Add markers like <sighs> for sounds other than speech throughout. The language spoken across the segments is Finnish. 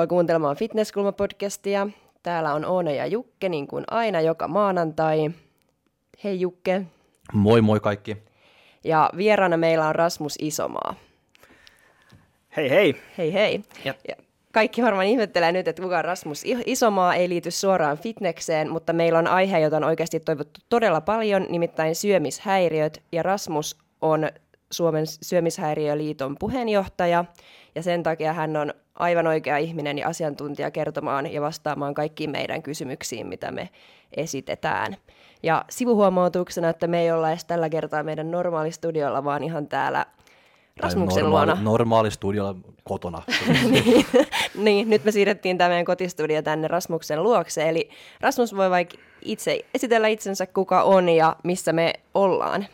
Tervetuloa kuuntelemaan Fitnesskulma-podcastia. Täällä on Oona ja Jukke, niin kuin aina joka maanantai. Hei Jukke. Moi moi kaikki. Ja vieraana meillä on Rasmus Isomaa. Hei hei. Hei hei. Ja. Ja kaikki varmaan ihmettelee nyt, että kuka on Rasmus Isomaa ei liity suoraan fitnekseen, mutta meillä on aihe, jota on oikeasti toivottu todella paljon, nimittäin syömishäiriöt. Ja Rasmus on Suomen syömishäiriöliiton puheenjohtaja, ja sen takia hän on aivan oikea ihminen ja asiantuntija kertomaan ja vastaamaan kaikkiin meidän kysymyksiin, mitä me esitetään. Ja sivuhuomautuksena, että me ei olla edes tällä kertaa meidän normaalistudiolla, vaan ihan täällä Rasmuksen normaali, luona. Normaali studiolla kotona. <laughs> niin, niin, nyt me siirrettiin tämä meidän kotistudio tänne Rasmuksen luokse, eli Rasmus voi vaikka itse esitellä itsensä, kuka on ja missä me ollaan.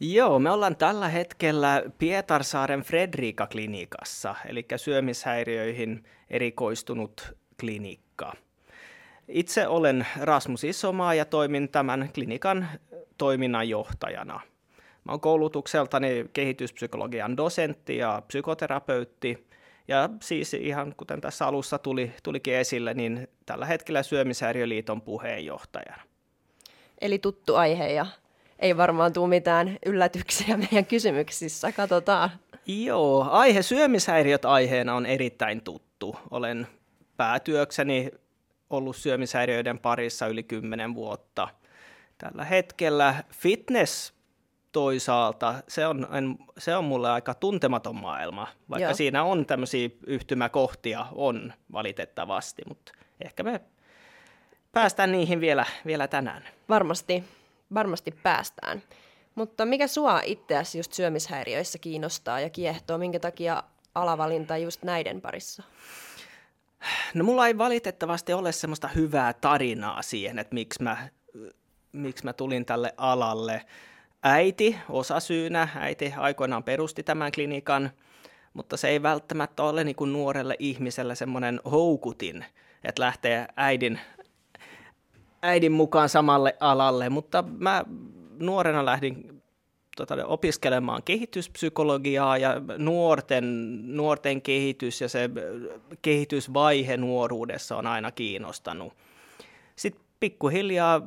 Joo, me ollaan tällä hetkellä Pietarsaaren Fredrika-klinikassa, eli syömishäiriöihin erikoistunut klinikka. Itse olen Rasmus Isomaa ja toimin tämän klinikan toiminnanjohtajana. Mä oon koulutukseltani kehityspsykologian dosentti ja psykoterapeutti, ja siis ihan kuten tässä alussa tuli, tulikin esille, niin tällä hetkellä Syömishäiriöliiton puheenjohtajana. Eli tuttu aihe ja ei varmaan tule mitään yllätyksiä meidän kysymyksissä, katsotaan. Joo, aihe syömishäiriöt aiheena on erittäin tuttu. Olen päätyökseni ollut syömishäiriöiden parissa yli kymmenen vuotta. Tällä hetkellä fitness toisaalta, se on, se on mulle aika tuntematon maailma, vaikka Joo. siinä on tämmöisiä yhtymäkohtia, on valitettavasti, mutta ehkä me päästään niihin vielä, vielä tänään. Varmasti varmasti päästään. Mutta mikä sua itseäsi just syömishäiriöissä kiinnostaa ja kiehtoo? Minkä takia alavalinta just näiden parissa? No mulla ei valitettavasti ole semmoista hyvää tarinaa siihen, että miksi mä, miksi mä tulin tälle alalle. Äiti osasyynä, äiti aikoinaan perusti tämän klinikan, mutta se ei välttämättä ole niin kuin nuorelle ihmiselle semmoinen houkutin, että lähtee äidin äidin mukaan samalle alalle, mutta mä nuorena lähdin tota, opiskelemaan kehityspsykologiaa ja nuorten, nuorten kehitys ja se kehitysvaihe nuoruudessa on aina kiinnostanut. Sitten pikkuhiljaa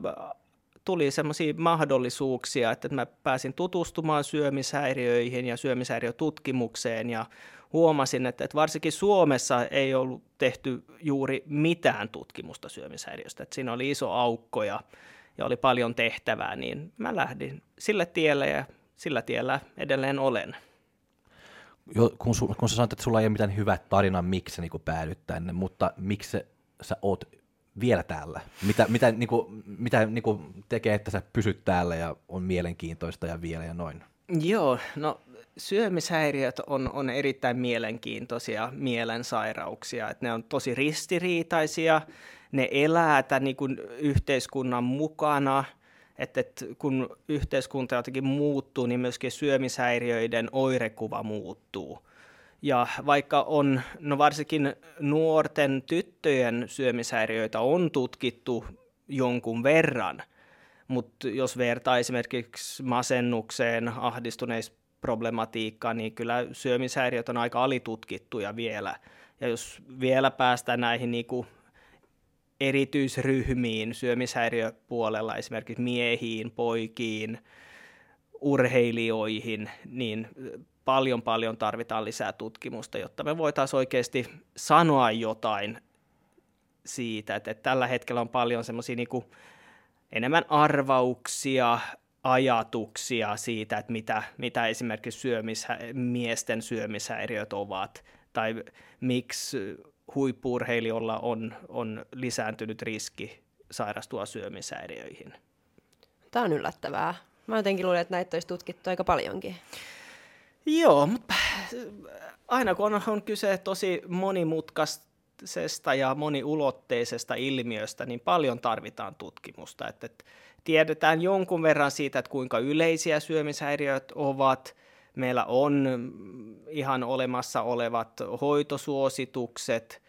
tuli semmoisia mahdollisuuksia, että mä pääsin tutustumaan syömishäiriöihin ja syömishäiriötutkimukseen ja huomasin, että, varsinkin Suomessa ei ollut tehty juuri mitään tutkimusta syömishäiriöstä. Että siinä oli iso aukko ja, ja oli paljon tehtävää, niin mä lähdin sille tielle ja sillä tiellä edelleen olen. Jo, kun, su, kun sä sanoit, että sulla ei ole mitään hyvää tarinaa, miksi sä niin päädyt tänne, mutta miksi sä oot vielä täällä? Mitä, mitä, niin kuin, mitä niin kuin tekee, että sä pysyt täällä ja on mielenkiintoista ja vielä ja noin? Joo, no syömishäiriöt on, on erittäin mielenkiintoisia mielensairauksia, että ne on tosi ristiriitaisia, ne elää tämän niin kuin yhteiskunnan mukana, että, että kun yhteiskunta jotenkin muuttuu, niin myöskin syömishäiriöiden oirekuva muuttuu. Ja vaikka on, no varsinkin nuorten tyttöjen syömishäiriöitä on tutkittu jonkun verran, mutta jos vertaa esimerkiksi masennukseen, ahdistuneis problematiikkaa, niin kyllä syömishäiriöt on aika alitutkittuja vielä. Ja jos vielä päästään näihin niin kuin erityisryhmiin syömishäiriöpuolella, esimerkiksi miehiin, poikiin, urheilijoihin, niin paljon paljon tarvitaan lisää tutkimusta, jotta me voitaisiin oikeasti sanoa jotain siitä, että, että tällä hetkellä on paljon semmoisia niin enemmän arvauksia, ajatuksia siitä, että mitä, mitä esimerkiksi syömishä, miesten syömishäiriöt ovat, tai miksi huippurheilijoilla on, on lisääntynyt riski sairastua syömishäiriöihin. Tämä on yllättävää. Mä jotenkin luulen, että näitä olisi tutkittu aika paljonkin. Joo, mutta aina kun on, on kyse tosi monimutkaisesta ja moniulotteisesta ilmiöstä, niin paljon tarvitaan tutkimusta. Että, että tiedetään jonkun verran siitä, että kuinka yleisiä syömishäiriöt ovat. Meillä on ihan olemassa olevat hoitosuositukset,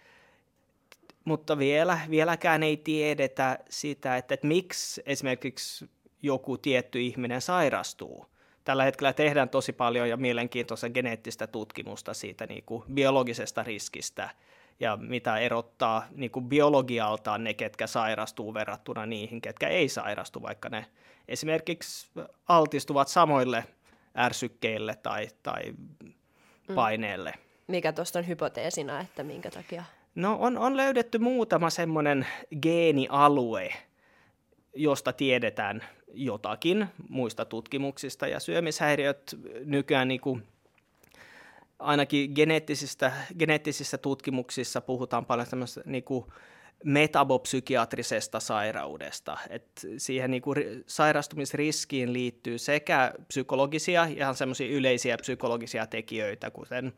mutta vielä, vieläkään ei tiedetä sitä, että, että miksi esimerkiksi joku tietty ihminen sairastuu tällä hetkellä tehdään tosi paljon ja mielenkiintoista geneettistä tutkimusta siitä niin kuin biologisesta riskistä ja mitä erottaa niin kuin biologialtaan ne, ketkä sairastuu verrattuna niihin, ketkä ei sairastu, vaikka ne esimerkiksi altistuvat samoille ärsykkeille tai, tai mm. paineelle. Mm. Mikä tuosta on hypoteesina, että minkä takia? No on, on löydetty muutama semmoinen geenialue, josta tiedetään jotakin muista tutkimuksista, ja syömishäiriöt nykyään niin kuin ainakin geneettisistä, geneettisissä tutkimuksissa puhutaan paljon tämmöistä niin kuin metabopsykiatrisesta sairaudesta. Et siihen niin kuin sairastumisriskiin liittyy sekä psykologisia, ihan semmoisia yleisiä psykologisia tekijöitä, kuten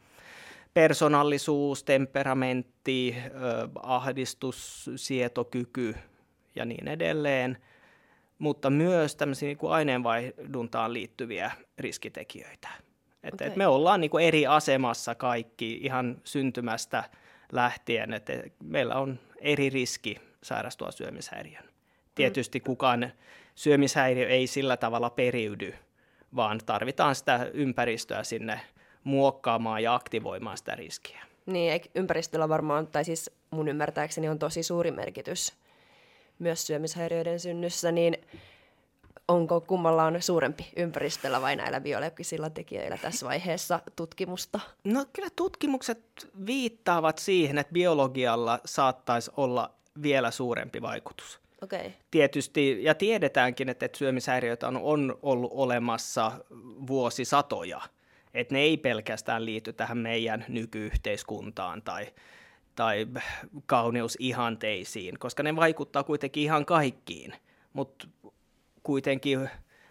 persoonallisuus, temperamentti, ahdistus, sietokyky ja niin edelleen, mutta myös tämmöisiä niin kuin aineenvaihduntaan liittyviä riskitekijöitä. Et, okay. et me ollaan niin kuin eri asemassa kaikki ihan syntymästä lähtien, että meillä on eri riski sairastua syömishäiriön. Tietysti mm. kukaan syömishäiriö ei sillä tavalla periydy, vaan tarvitaan sitä ympäristöä sinne muokkaamaan ja aktivoimaan sitä riskiä. Niin, ympäristöllä varmaan, tai siis mun ymmärtääkseni on tosi suuri merkitys myös syömishäiriöiden synnyssä, niin onko kummalla on suurempi ympäristöllä vai näillä biologisilla tekijöillä tässä vaiheessa tutkimusta? No kyllä tutkimukset viittaavat siihen, että biologialla saattaisi olla vielä suurempi vaikutus. Okay. Tietysti, ja tiedetäänkin, että, että syömishäiriöitä on, on ollut olemassa vuosisatoja. Että ne ei pelkästään liity tähän meidän nykyyhteiskuntaan tai, tai kauneusihanteisiin, koska ne vaikuttaa kuitenkin ihan kaikkiin. Mutta kuitenkin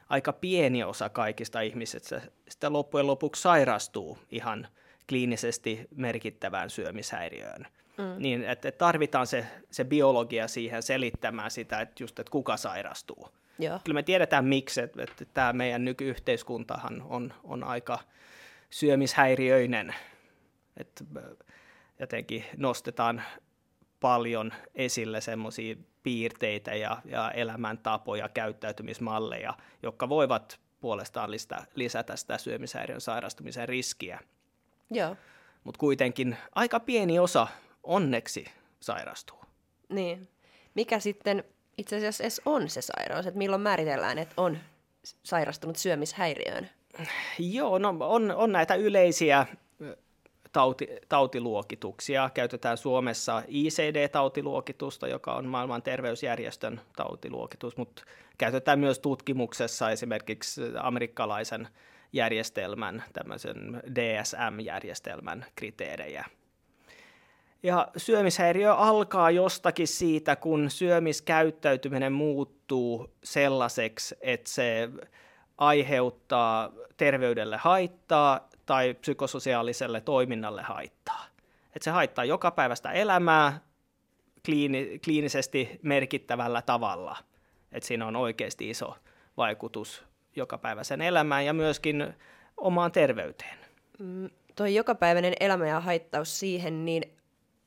aika pieni osa kaikista ihmisistä sitä loppujen lopuksi sairastuu ihan kliinisesti merkittävään syömishäiriöön. Mm. Niin, että tarvitaan se, se biologia siihen selittämään sitä, että just, että kuka sairastuu. Joo. Kyllä me tiedetään miksi, että, että tämä meidän nykyyhteiskuntahan on, on aika syömishäiriöinen. Että jotenkin nostetaan paljon esille semmoisia piirteitä ja, ja elämäntapoja, käyttäytymismalleja, jotka voivat puolestaan lisätä, lisätä sitä syömishäiriön sairastumisen riskiä. Joo. Mutta kuitenkin aika pieni osa onneksi sairastuu. Niin. Mikä sitten itse asiassa edes on se sairaus? Että milloin määritellään, että on sairastunut syömishäiriöön? Joo, no on, on näitä yleisiä tauti, tautiluokituksia. Käytetään Suomessa ICD-tautiluokitusta, joka on maailman terveysjärjestön tautiluokitus, mutta käytetään myös tutkimuksessa esimerkiksi amerikkalaisen järjestelmän, tämmöisen DSM-järjestelmän kriteerejä. Ja syömishäiriö alkaa jostakin siitä, kun syömiskäyttäytyminen muuttuu sellaiseksi, että se aiheuttaa terveydelle haittaa tai psykososiaaliselle toiminnalle haittaa. Että se haittaa joka päivästä elämää kliini, kliinisesti merkittävällä tavalla. Että siinä on oikeasti iso vaikutus joka päiväisen elämään ja myöskin omaan terveyteen. Mm, toi jokapäiväinen elämä ja haittaus siihen, niin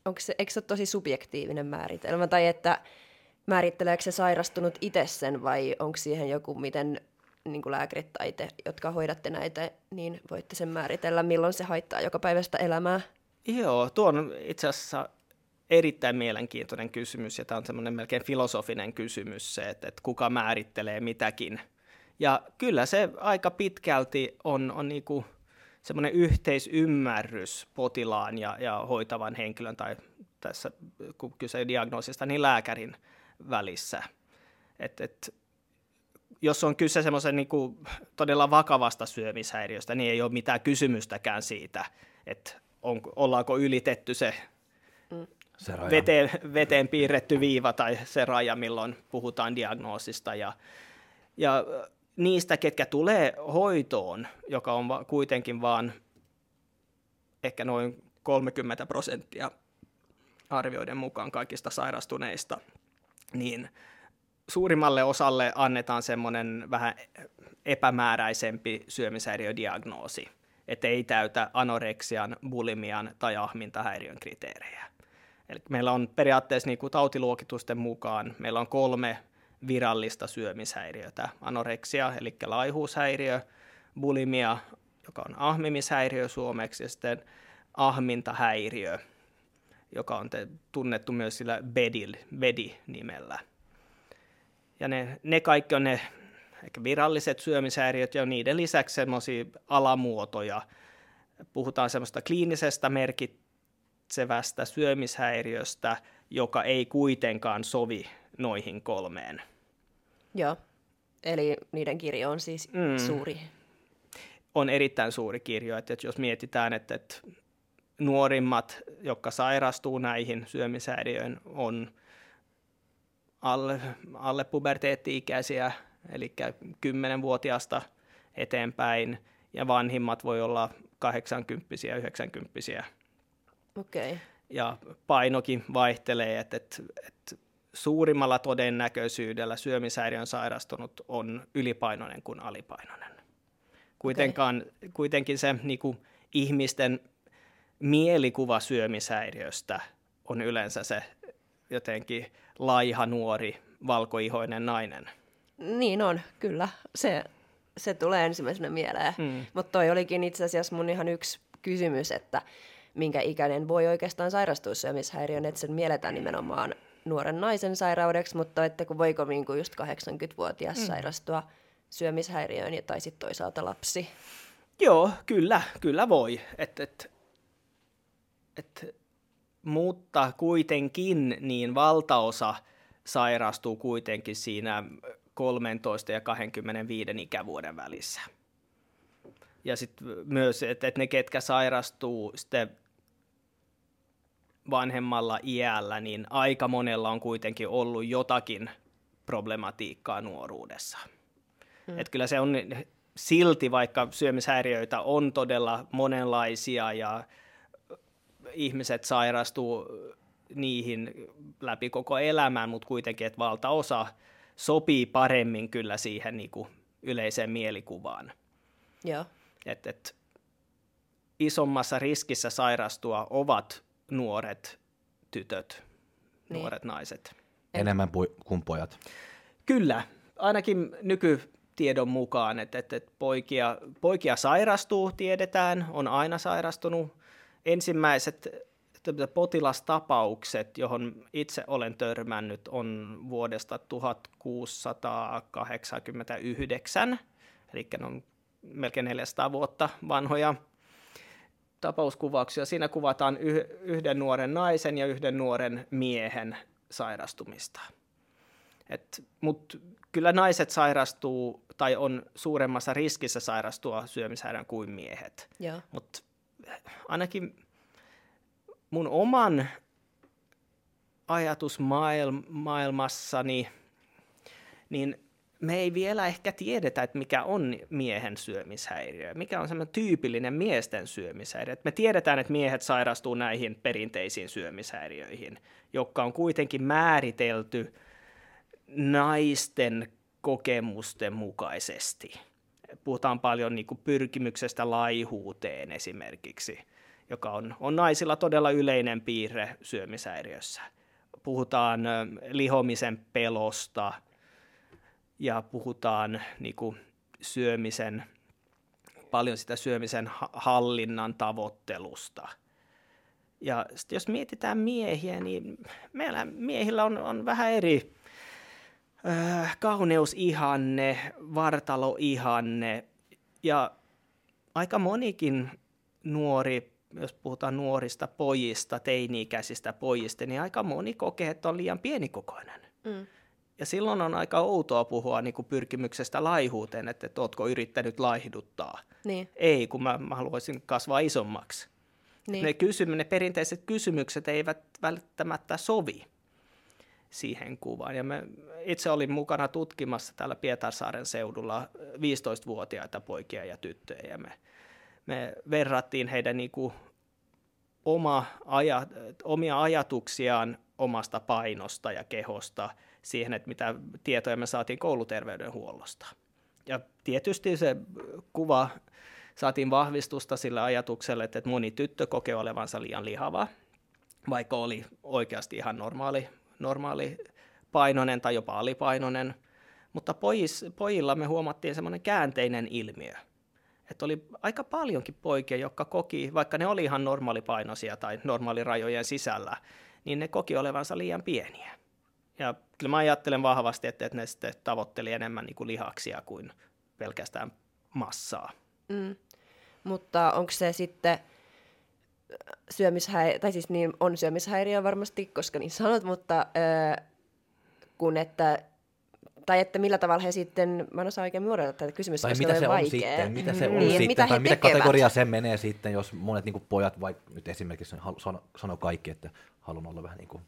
onko se, eikö se ole tosi subjektiivinen määritelmä? Tai että määritteleekö se sairastunut itse sen vai onko siihen joku, miten niin kuin lääkärit tai te, jotka hoidatte näitä, niin voitte sen määritellä, milloin se haittaa joka päivästä elämää? Joo, tuo on itse asiassa erittäin mielenkiintoinen kysymys, ja tämä on semmoinen melkein filosofinen kysymys se, että, että kuka määrittelee mitäkin. Ja kyllä se aika pitkälti on, on niin kuin semmoinen yhteisymmärrys potilaan ja, ja hoitavan henkilön, tai tässä kun kyse diagnoosista, niin lääkärin välissä. Et, et, jos on kyse semmoisen niin kuin todella vakavasta syömishäiriöstä, niin ei ole mitään kysymystäkään siitä, että on, ollaanko ylitetty se, mm. se veteen, veteen piirretty viiva tai se raja, milloin puhutaan diagnoosista. Ja, ja niistä, ketkä tulee hoitoon, joka on va- kuitenkin vain ehkä noin 30 prosenttia arvioiden mukaan kaikista sairastuneista, niin – suurimmalle osalle annetaan semmoinen vähän epämääräisempi syömishäiriödiagnoosi, että ei täytä anoreksian, bulimian tai ahmintahäiriön kriteerejä. Eli meillä on periaatteessa niin kuin tautiluokitusten mukaan, meillä on kolme virallista syömishäiriötä. Anoreksia, eli laihuushäiriö, bulimia, joka on ahmimishäiriö suomeksi, ja sitten ahmintahäiriö, joka on te, tunnettu myös sillä BEDIL, BEDI-nimellä. Ja ne, ne kaikki on ne ehkä viralliset syömishäiriöt ja niiden lisäksi semmoisia alamuotoja. Puhutaan semmoista kliinisestä merkitsevästä syömishäiriöstä, joka ei kuitenkaan sovi noihin kolmeen. Joo, eli niiden kirjo on siis mm. suuri. On erittäin suuri kirjo, että jos mietitään, että, että nuorimmat, jotka sairastuu näihin syömishäiriöihin, on alle, alle puberteetti-ikäisiä, eli 10-vuotiaasta eteenpäin, ja vanhimmat voi olla 80 90 Okei. Okay. Ja painokin vaihtelee, että, että, että suurimmalla todennäköisyydellä syömishäiriön sairastunut on ylipainoinen kuin alipainoinen. Kuitenkaan, okay. Kuitenkin se niin kuin, ihmisten mielikuva syömishäiriöstä on yleensä se jotenkin laiha, nuori, valkoihoinen nainen. Niin on, kyllä. Se, se tulee ensimmäisenä mieleen. Mm. Mutta toi olikin itse asiassa mun ihan yksi kysymys, että minkä ikäinen voi oikeastaan sairastua syömishäiriön, että sen mielletään nimenomaan nuoren naisen sairaudeksi, mutta että kun voiko niin kuin just 80-vuotias mm. sairastua syömishäiriöön tai sitten toisaalta lapsi? Joo, kyllä, kyllä voi. Et, et, et, mutta kuitenkin niin valtaosa sairastuu kuitenkin siinä 13 ja 25 ikävuoden välissä. Ja sitten myös, että et ne, ketkä sairastuu sitten vanhemmalla iällä, niin aika monella on kuitenkin ollut jotakin problematiikkaa nuoruudessa. Hmm. Et kyllä se on silti, vaikka syömishäiriöitä on todella monenlaisia ja ihmiset sairastuu niihin läpi koko elämän, mutta kuitenkin, että valtaosa sopii paremmin kyllä siihen niin kuin yleiseen mielikuvaan. Joo. Et, et, isommassa riskissä sairastua ovat nuoret tytöt, niin. nuoret naiset. Enemmän kuin pojat. Kyllä, ainakin nykytiedon mukaan, että, että, että poikia, poikia sairastuu, tiedetään, on aina sairastunut. Ensimmäiset potilastapaukset, johon itse olen törmännyt, on vuodesta 1689, eli ne on melkein 400 vuotta vanhoja tapauskuvauksia. Siinä kuvataan yhden nuoren naisen ja yhden nuoren miehen sairastumista. Mutta kyllä naiset sairastuu tai on suuremmassa riskissä sairastua syömishäiriön kuin miehet. Mutta ainakin mun oman ajatusmaailmassani, niin me ei vielä ehkä tiedetä, että mikä on miehen syömishäiriö, mikä on semmoinen tyypillinen miesten syömishäiriö. Me tiedetään, että miehet sairastuu näihin perinteisiin syömishäiriöihin, jotka on kuitenkin määritelty naisten kokemusten mukaisesti. Puhutaan paljon niin kuin pyrkimyksestä laihuuteen esimerkiksi, joka on, on naisilla todella yleinen piirre syömishäiriössä. Puhutaan lihomisen pelosta – ja puhutaan niin kuin syömisen, paljon sitä syömisen hallinnan tavoittelusta. Ja jos mietitään miehiä, niin meillä miehillä on, on vähän eri äh, kauneusihanne, vartaloihanne ja aika monikin nuori, jos puhutaan nuorista pojista, teini-ikäisistä pojista, niin aika moni kokee, että on liian pienikokoinen. Mm. Ja silloin on aika outoa puhua niin kuin pyrkimyksestä laihuuteen, että, että ootko yrittänyt laihduttaa. Niin. Ei, kun mä, mä haluaisin kasvaa isommaksi. Niin. Ne, kysym- ne perinteiset kysymykset eivät välttämättä sovi siihen kuvaan. Ja me itse olin mukana tutkimassa täällä Pietarsaaren seudulla 15-vuotiaita poikia ja tyttöjä. Ja me, me verrattiin heidän niin kuin oma aja, omia ajatuksiaan omasta painosta ja kehosta – siihen, että mitä tietoja me saatiin kouluterveydenhuollosta. Ja tietysti se kuva saatiin vahvistusta sillä ajatukselle, että moni tyttö kokee olevansa liian lihava, vaikka oli oikeasti ihan normaali, normaali painoinen tai jopa alipainoinen. Mutta pojis, pojilla me huomattiin semmoinen käänteinen ilmiö. Että oli aika paljonkin poikia, jotka koki, vaikka ne oli ihan normaalipainoisia tai normaalirajojen sisällä, niin ne koki olevansa liian pieniä. Ja kyllä mä ajattelen vahvasti, että, että ne sitten tavoitteli enemmän niin kuin lihaksia kuin pelkästään massaa. Mm. Mutta onko se sitten syömishäiriö, tai siis niin on syömishäiriö varmasti, koska niin sanot, mutta öö, kun että tai että millä tavalla he sitten, mä en osaa oikein muodata tätä kysymystä, tai koska mitä se vaikea. on sitten, mitä se Mm. on niin, sitten, mitä tai mitä tekevät. kategoriaa se menee sitten, jos monet niin pojat, vaikka nyt esimerkiksi sano, sanoo kaikki, että haluan olla vähän niin kuin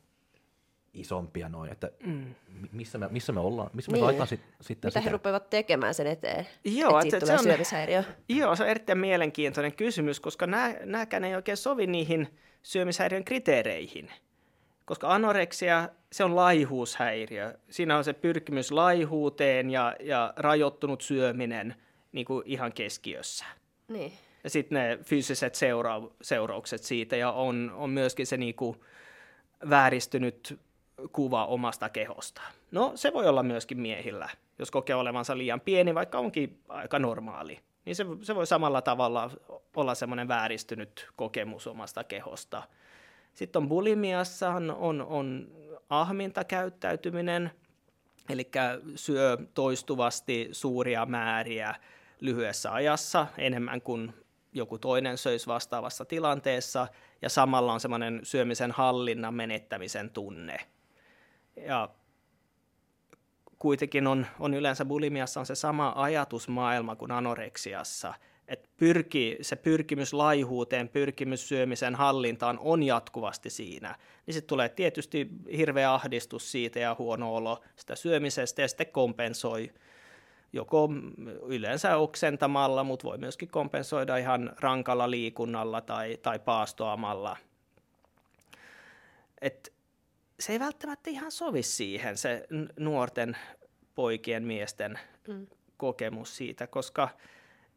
isompia noin, että mm. missä, me, missä me ollaan, missä me Niin. laitetaan sit, sitten Mitä he sitä? rupeavat tekemään sen eteen, Joo, että siitä että tulee se on- syömishäiriö? Joo, se on erittäin mielenkiintoinen kysymys, koska nämä, nämäkään ei oikein sovi niihin syömishäiriön kriteereihin. Koska anoreksia, se on laihuushäiriö. Siinä on se pyrkimys laihuuteen ja, ja rajoittunut syöminen niin kuin ihan keskiössä. Niin. Ja sitten ne fyysiset seura- seuraukset siitä ja on, on myöskin se niinku vääristynyt kuva omasta kehosta. No se voi olla myöskin miehillä, jos kokee olevansa liian pieni, vaikka onkin aika normaali. Niin se, se voi samalla tavalla olla semmoinen vääristynyt kokemus omasta kehosta. Sitten on bulimiassa on, on, on ahmintakäyttäytyminen, eli syö toistuvasti suuria määriä lyhyessä ajassa, enemmän kuin joku toinen söisi vastaavassa tilanteessa, ja samalla on semmoinen syömisen hallinnan menettämisen tunne. Ja kuitenkin on, on yleensä bulimiassa on se sama ajatusmaailma kuin anoreksiassa, että pyrki, se pyrkimys laihuuteen, pyrkimys syömisen hallintaan on jatkuvasti siinä. Niin sitten tulee tietysti hirveä ahdistus siitä ja huono olo sitä syömisestä ja sitten kompensoi joko yleensä oksentamalla, mutta voi myöskin kompensoida ihan rankalla liikunnalla tai, tai paastoamalla. Et se ei välttämättä ihan sovi siihen, se nuorten poikien, miesten Mm. kokemus siitä, koska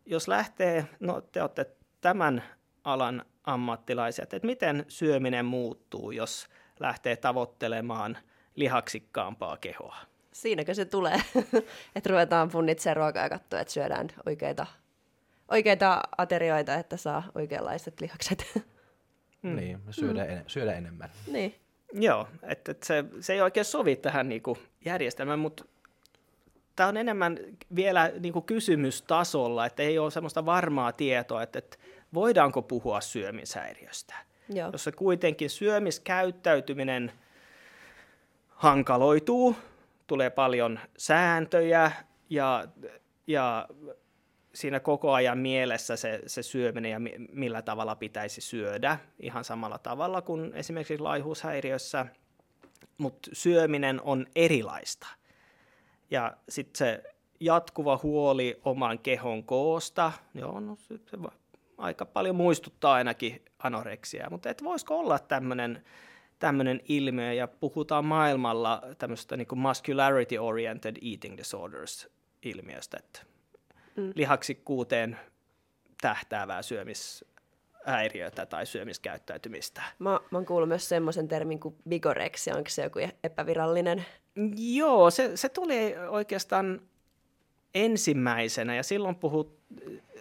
jos lähtee, no te olette tämän alan ammattilaisia, että miten syöminen muuttuu, jos lähtee tavoittelemaan lihaksikkaampaa kehoa. Siinäkö se tulee, <laughs> että ruvetaan punnitsemaan ruokaa ja katsoa, että syödään oikeita, oikeita aterioita, että saa oikeanlaiset lihakset. Mm. <laughs> Niin, syödään, mm. en, syödään enemmän. niin. Joo, että et se, se ei oikein sovi tähän niinku järjestelmään, mutta tämä on enemmän vielä niinku kysymystasolla, että ei ole semmoista varmaa tietoa, että, että voidaanko puhua syömishäiriöstä. Joo. Jos se kuitenkin syömiskäyttäytyminen hankaloituu, tulee paljon sääntöjä ja, ja siinä koko ajan mielessä se, se syöminen ja mi- millä tavalla pitäisi syödä, ihan samalla tavalla kuin esimerkiksi laihuushäiriössä, mutta syöminen on erilaista. Ja sitten se jatkuva huoli oman kehon koosta, joo, no se, aika paljon muistuttaa ainakin anoreksiaa, mutta et voisiko olla tämmöinen tämmöinen ilmiö, ja puhutaan maailmalla tämmöistä niin muscularity-oriented eating disorders ilmiöstä, että Mm. lihaksikkuuteen tähtäävää syömishäiriötä tai syömiskäyttäytymistä. Mä, mä oon kuullut myös semmoisen termin kuin bigorexia, onko se joku epävirallinen? Joo, se, se tuli oikeastaan ensimmäisenä ja silloin puhut,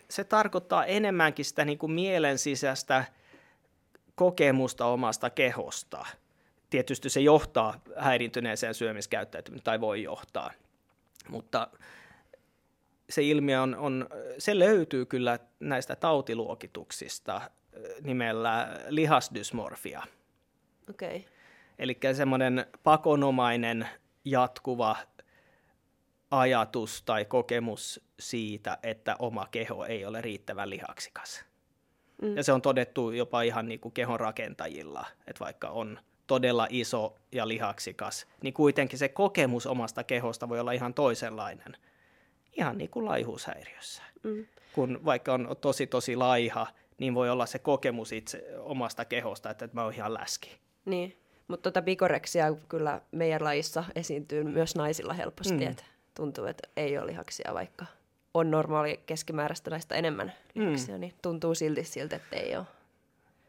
se tarkoittaa enemmänkin sitä niin kuin mielen sisäistä kokemusta omasta kehosta. Tietysti se johtaa häirintyneeseen syömiskäyttäytymiseen tai voi johtaa, mutta se ilmiö on, on, se löytyy kyllä näistä tautiluokituksista nimellä lihasdysmorfia. Okei. Okay. Eli semmoinen pakonomainen jatkuva ajatus tai kokemus siitä, että oma keho ei ole riittävän lihaksikas. Mm. Ja se on todettu jopa ihan niin kuin kehon rakentajilla, että vaikka on todella iso ja lihaksikas, niin kuitenkin se kokemus omasta kehosta voi olla ihan toisenlainen. Ihan niin kuin laihuushäiriössä. Mm. Kun vaikka on tosi tosi laiha, niin voi olla se kokemus itse omasta kehosta, että mä oon ihan läski. Niin, mutta tota bikoreksia kyllä meidän lajissa esiintyy myös naisilla helposti, Mm. mm. että tuntuu, että ei ole lihaksia, vaikka on normaali keskimääräistä naista enemmän lihaksia, mm. niin tuntuu silti siltä, että ei ole.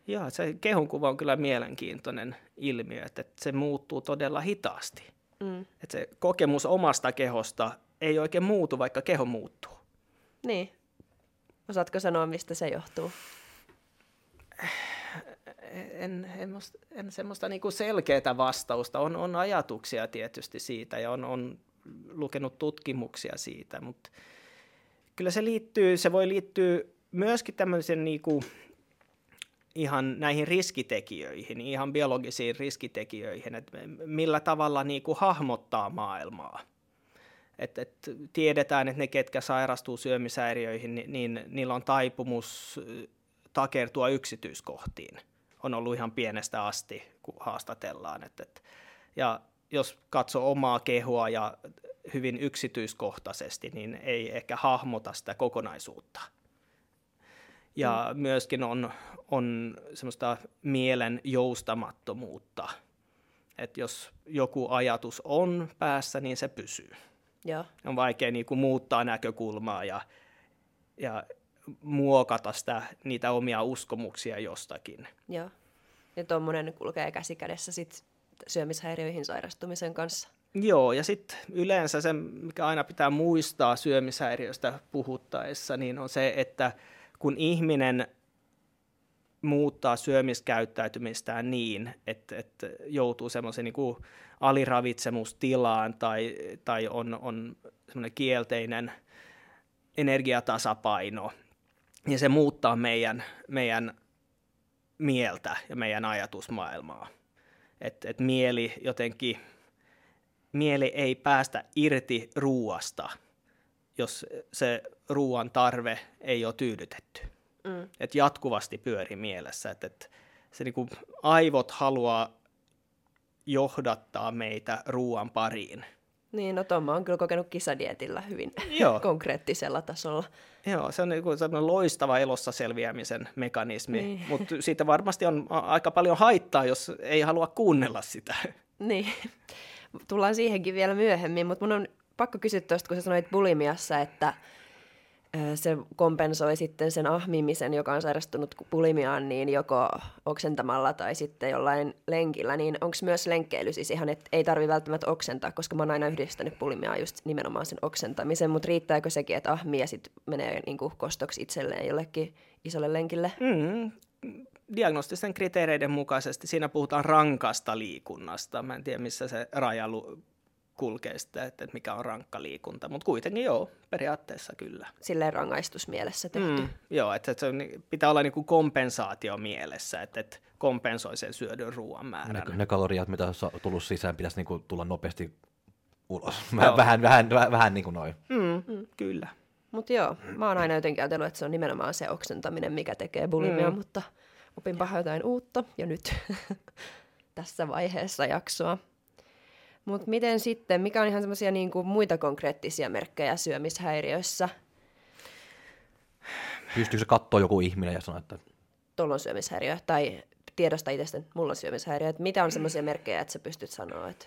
Joo, se kehonkuva on kyllä mielenkiintoinen ilmiö, että se muuttuu todella hitaasti. Mm. Että se kokemus omasta kehosta ei oikein muutu, vaikka keho muuttuu. Niin. Osaatko sanoa, mistä se johtuu? En, en, en semmoista niinku selkeää vastausta. On, on ajatuksia tietysti siitä ja on, on lukenut tutkimuksia siitä, mutta kyllä se liittyy, se voi liittyä myöskin tämmöisen niinku, ihan näihin riskitekijöihin, ihan biologisiin riskitekijöihin, että millä tavalla niinku hahmottaa maailmaa. Et, et tiedetään, että ne, ketkä sairastuu syömishäiriöihin, niin, niin niillä on taipumus takertua yksityiskohtiin. On ollut ihan pienestä asti, kun haastatellaan. Et, et, ja jos katsoo omaa kehoa ja hyvin yksityiskohtaisesti, niin ei ehkä hahmota sitä kokonaisuutta. Ja mm. myöskin on, on semmoista mielen joustamattomuutta, että jos joku ajatus on päässä, niin se pysyy. Ja. On vaikea niin kuin muuttaa näkökulmaa ja, ja muokata sitä, niitä omia uskomuksia jostakin. Joo. Ja tuommoinen kulkee käsi kädessä sit syömishäiriöihin sairastumisen kanssa. Joo, ja sitten yleensä se, mikä aina pitää muistaa syömishäiriöstä puhuttaessa, niin on se, että kun ihminen muuttaa syömiskäyttäytymistään niin, että, että joutuu semmoisen niin aliravitsemustilaan tai, tai on, on semmoinen kielteinen energiatasapaino, ja se muuttaa meidän, meidän mieltä ja meidän ajatusmaailmaa. Että et mieli jotenkin, mieli ei päästä irti ruuasta, jos se ruoan tarve ei ole tyydytetty. Mm. Et jatkuvasti pyöri mielessä, että et se niinku aivot haluaa johdattaa meitä ruoan pariin. Niin, no Tomma on kyllä kokenut kisadietillä hyvin <laughs> Joo. konkreettisella tasolla. Joo, se on niin sellainen loistava elossa selviämisen mekanismi, niin. <laughs> mutta siitä varmasti on aika paljon haittaa, jos ei halua kuunnella sitä. <laughs> Niin, tullaan siihenkin vielä myöhemmin, mutta mun on pakko kysyä tuosta, kun sä sanoit bulimiassa, että se kompensoi sitten sen ahmimisen, joka on sairastunut bulimiaan, niin joko oksentamalla tai sitten jollain lenkillä, niin onko myös lenkkeily siis ihan, että ei tarvi välttämättä oksentaa, koska mä oon aina yhdistänyt bulimiaan just nimenomaan sen oksentamisen, mutta riittääkö sekin, että ahmii ja sitten menee niin kuin kostoksi itselleen jollekin isolle lenkille? Mm, diagnostisten kriteereiden mukaisesti siinä puhutaan rankasta liikunnasta. Mä en tiedä, missä se raja kulkee sitä, että mikä on rankka liikunta, mutta kuitenkin joo, periaatteessa kyllä. Silleen rangaistusmielessä tehty. Mm, joo, että se on, pitää olla niin kuin kompensaatio mielessä, että, että kompensoi sen syödyn ruoan määrän. Ne, ne kaloriat, mitä on tullut sisään, pitäisi niin kuin tulla nopeasti ulos. <laughs> Vähän, vähän, vähän, vähän, vähän niin kuin noin. Mm, mm. Kyllä. Mutta joo, mä oon aina jotenkin ajatellut, että se on nimenomaan se oksentaminen, mikä tekee bulimia, mm. mutta opinpa jotain uutta jo nyt <laughs> tässä vaiheessa jaksoa. Mutta miten sitten, mikä on ihan semmoisia niin muita konkreettisia merkkejä syömishäiriössä? Pystyykö se katsoa joku ihminen ja sanoa, että... Tuolla on syömishäiriö, tai tiedosta itse, että mulla on syömishäiriö. Että mitä on semmoisia merkkejä, että sä pystyt sanoa, että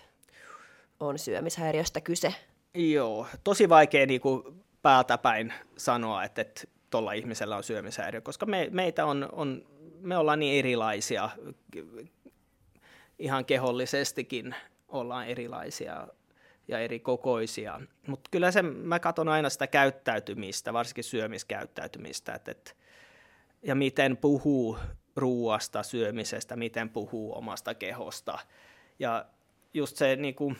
on syömishäiriöstä kyse? Joo, tosi vaikea niin kuin päältä päin sanoa, että, että tuolla ihmisellä on syömishäiriö, koska me, meitä on, on, me ollaan niin erilaisia ihan kehollisestikin ollaan erilaisia ja eri kokoisia. Mutta kyllä se, mä katson aina sitä käyttäytymistä, varsinkin syömiskäyttäytymistä, että, et, ja miten puhuu ruuasta, syömisestä, miten puhuu omasta kehosta. Ja just se niin kuin,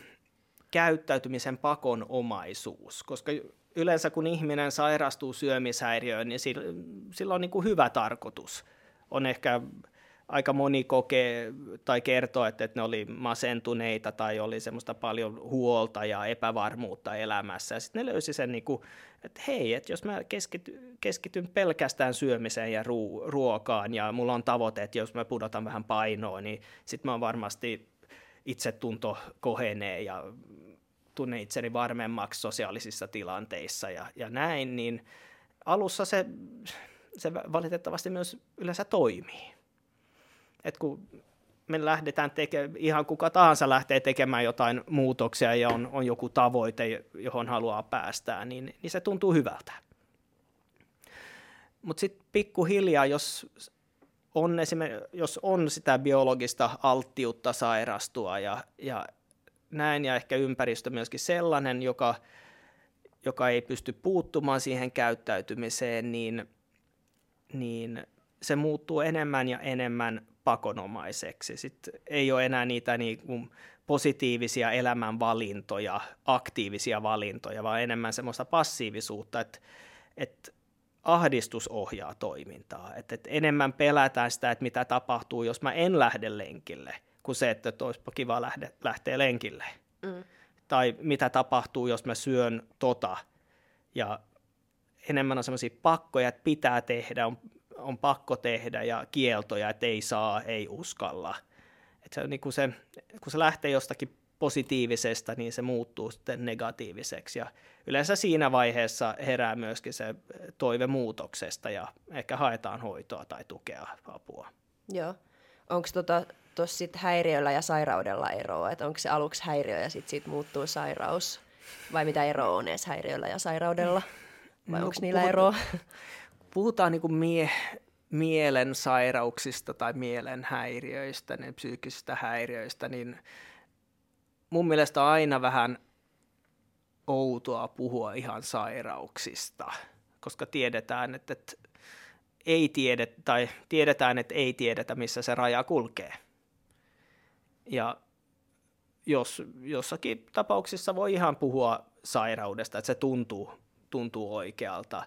käyttäytymisen pakonomaisuus, koska yleensä kun ihminen sairastuu syömishäiriöön, niin sillä, sillä on niin kuin hyvä tarkoitus. On ehkä aika moni kokee tai kertoo, että, että ne oli masentuneita tai oli semmoista paljon huolta ja epävarmuutta elämässä. Sitten ne löysi sen, niin kuin, että hei, että jos mä keskity, keskityn pelkästään syömiseen ja ruu, ruokaan ja mulla on tavoite, että jos mä pudotan vähän painoa, niin sitten mä varmasti itsetunto kohenee ja tunnen itseni varmemmaksi sosiaalisissa tilanteissa ja, ja näin, niin alussa se, se valitettavasti myös yleensä toimii että kun me lähdetään tekemään, ihan kuka tahansa lähtee tekemään jotain muutoksia ja on, on joku tavoite, johon haluaa päästää, niin, niin se tuntuu hyvältä. Mutta sitten pikkuhiljaa, jos on, jos on sitä biologista alttiutta sairastua ja, ja näin, ja ehkä ympäristö myöskin sellainen, joka, joka ei pysty puuttumaan siihen käyttäytymiseen, niin niin se muuttuu enemmän ja enemmän pakonomaiseksi. Sitten ei ole enää niitä niin kuin positiivisia elämänvalintoja, aktiivisia valintoja, vaan enemmän semmoista passiivisuutta, että, että ahdistus ohjaa toimintaa. Että, että enemmän pelätään sitä, että mitä tapahtuu, jos mä en lähde lenkille, kuin se, että olisipa kiva lähde, lähteä lenkille. Mm. Tai mitä tapahtuu, jos mä syön tota. Ja enemmän on semmoisia pakkoja, että pitää tehdä, on, on pakko tehdä ja kieltoja, että ei saa, ei uskalla. Että se niin kuin se, kun se lähtee jostakin positiivisesta, niin se muuttuu sitten negatiiviseksi. Ja yleensä siinä vaiheessa herää myöskin se toive muutoksesta ja ehkä haetaan hoitoa tai tukea, apua. Joo. Onko tuossa tota, sitten häiriöllä ja sairaudella eroa? Että onko se aluksi häiriö ja sitten siitä muuttuu sairaus? Vai mitä eroa on edes häiriöllä ja sairaudella? Vai no, onko niillä puhutaan, eroa? <laughs> Puhutaan niin kuin mie, mielen sairauksista tai mielen häiriöistä, niin psyykkisistä häiriöistä, niin mun mielestä on aina vähän outoa puhua ihan sairauksista, koska tiedetään, että, että ei tiede, tai tiedetään, että ei tiedetä, missä se raja kulkee. Ja jos jossakin tapauksissa voi ihan puhua sairaudesta, että se tuntuu, tuntuu oikealta,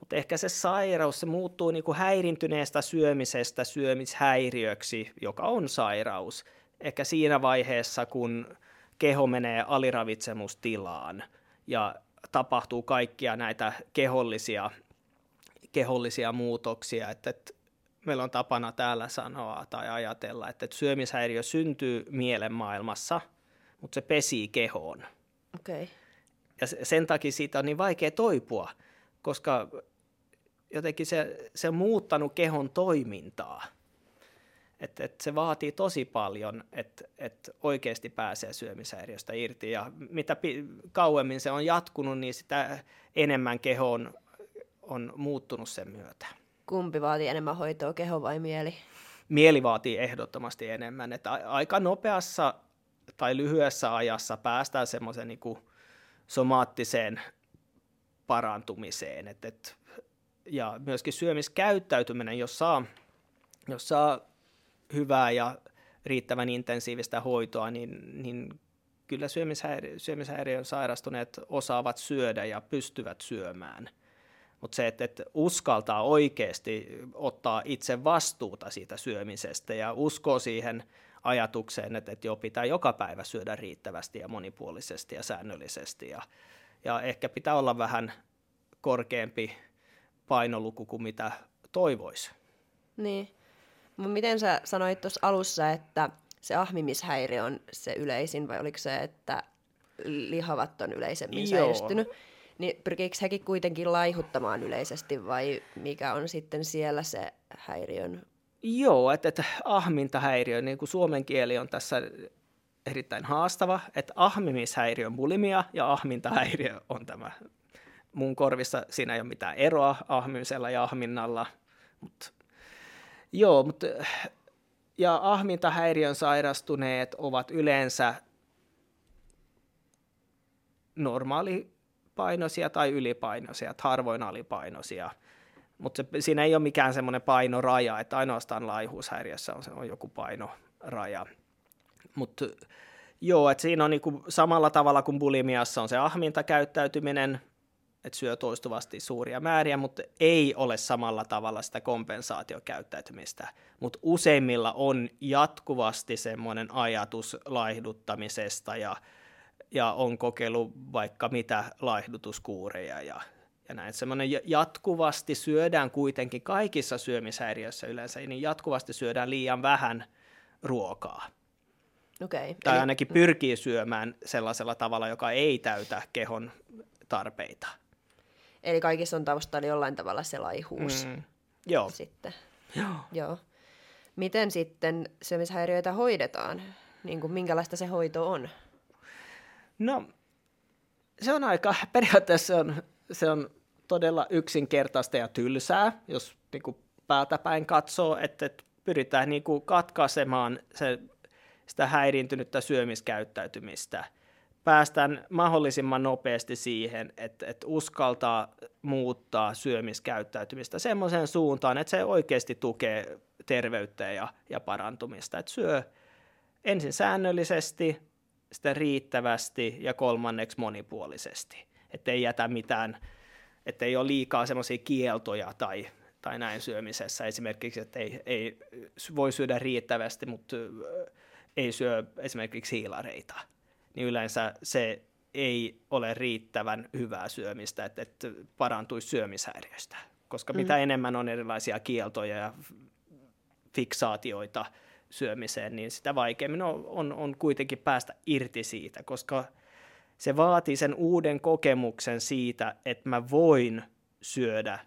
mutta ehkä se sairaus, se muuttuu niin kuin häirintyneestä syömisestä syömishäiriöksi, joka on sairaus. Ehkä siinä vaiheessa, kun keho menee aliravitsemustilaan ja tapahtuu kaikkia näitä kehollisia, kehollisia muutoksia, että, että meillä on tapana täällä sanoa tai ajatella, että, että syömishäiriö syntyy mielenmaailmassa, mutta se pesii kehoon. Okay. Ja sen takia siitä on niin vaikea toipua, koska jotenkin se, se on muuttanut kehon toimintaa. Et, et se vaatii tosi paljon, että et oikeasti pääsee syömishäiriöstä irti. Ja mitä pi- kauemmin se on jatkunut, niin sitä enemmän keho on, on muuttunut sen myötä. Kumpi vaatii enemmän hoitoa, keho vai mieli? Mieli vaatii ehdottomasti enemmän. Että aika nopeassa tai lyhyessä ajassa päästään semmoisen niin somaattiseen parantumiseen. Et, et, ja myöskin syömiskäyttäytyminen, jos saa, jos saa hyvää ja riittävän intensiivistä hoitoa, niin, niin kyllä syömishäiri- syömishäiriön sairastuneet osaavat syödä ja pystyvät syömään. Mutta se, että, että uskaltaa oikeasti ottaa itse vastuuta siitä syömisestä ja uskoo siihen ajatukseen, että, että jo pitää joka päivä syödä riittävästi ja monipuolisesti ja säännöllisesti. Ja, ja ehkä pitää olla vähän korkeampi painoluku kuin mitä toivoisi. Niin. Miten sä sanoit tuossa alussa, että se ahmimishäiriö on se yleisin, vai oliko se, että lihavat on yleisemmin Joo. säilystynyt? Niin pyrkiikö hekin kuitenkin laihuttamaan yleisesti, vai mikä on sitten siellä se häiriön? Joo, että, että ahmintahäiriö, niin kuin suomen kieli on tässä erittäin haastava, että ahmimishäiriö on bulimia ja ahmintahäiriö on tämä. Mun korvissa siinä ei ole mitään eroa ahmimisella ja ahminnalla, mutta Joo, mutta ja ahmintahäiriön sairastuneet ovat yleensä normaalipainoisia tai ylipainoisia, harvoin alipainoisia. Mutta siinä ei ole mikään semmoinen painoraja, että ainoastaan laihuushäiriössä on, on joku painoraja. Mutta joo, että siinä on niinku samalla tavalla kuin bulimiassa on se ahmintakäyttäytyminen, että syö toistuvasti suuria määriä, mutta ei ole samalla tavalla sitä kompensaatiokäyttäytymistä. Mutta useimmilla on jatkuvasti semmoinen ajatus laihduttamisesta ja, ja on kokeillut vaikka mitä laihdutuskuureja ja, ja näin. Semmoinen jatkuvasti syödään kuitenkin kaikissa syömishäiriöissä yleensä, niin jatkuvasti syödään liian vähän ruokaa. Okay, tai eli... ainakin pyrkii syömään sellaisella tavalla, joka ei täytä kehon tarpeita. Eli kaikissa on taustalla jollain tavalla se laihuus. Mm. Joo. Sitten. Joo. Joo. Miten sitten syömishäiriöitä hoidetaan? Niin kuin, minkälaista se hoito on? No, se on aika, <laughs> periaatteessa se on, se on todella yksinkertaista ja tylsää, jos niin kuin päin katsoo, että, että pyritään niin kuin katkaisemaan se, sitä häiriintynyttä syömiskäyttäytymistä päästään mahdollisimman nopeasti siihen, että, että uskaltaa muuttaa syömiskäyttäytymistä semmoiseen suuntaan, että se oikeasti tukee terveyttä ja, ja parantumista. Että syö ensin säännöllisesti, sitten riittävästi ja kolmanneksi monipuolisesti. Että ei jätä mitään, että ei ole liikaa semmoisia kieltoja tai, tai näin syömisessä. Esimerkiksi, että ei, ei voi syödä riittävästi, mutta ei syö esimerkiksi hiilareita niin yleensä se ei ole riittävän hyvää syömistä, että, että parantuisi syömishäiriöstä. Koska mm. mitä enemmän on erilaisia kieltoja ja fiksaatioita syömiseen, niin sitä vaikeammin on, on, on kuitenkin päästä irti siitä, koska se vaatii sen uuden kokemuksen siitä, että mä voin syödä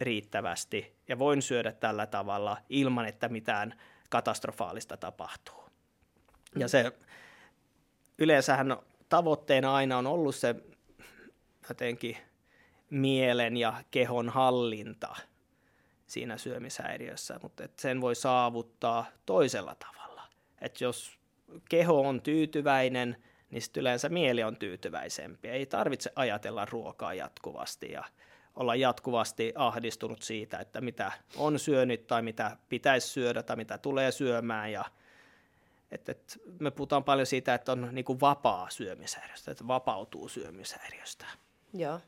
riittävästi ja voin syödä tällä tavalla ilman, että mitään katastrofaalista tapahtuu. Ja se yleensähän tavoitteena aina on ollut se jotenkin mielen ja kehon hallinta siinä syömishäiriössä, mutta et sen voi saavuttaa toisella tavalla. Et jos keho on tyytyväinen, niin sitten yleensä mieli on tyytyväisempi. Ei tarvitse ajatella ruokaa jatkuvasti ja olla jatkuvasti ahdistunut siitä, että mitä on syönyt tai mitä pitäisi syödä tai mitä tulee syömään ja et, et me puhutaan paljon siitä, että on niin kuin vapaa syömishäiriöstä, että vapautuu syömishäiriöstä. Joo.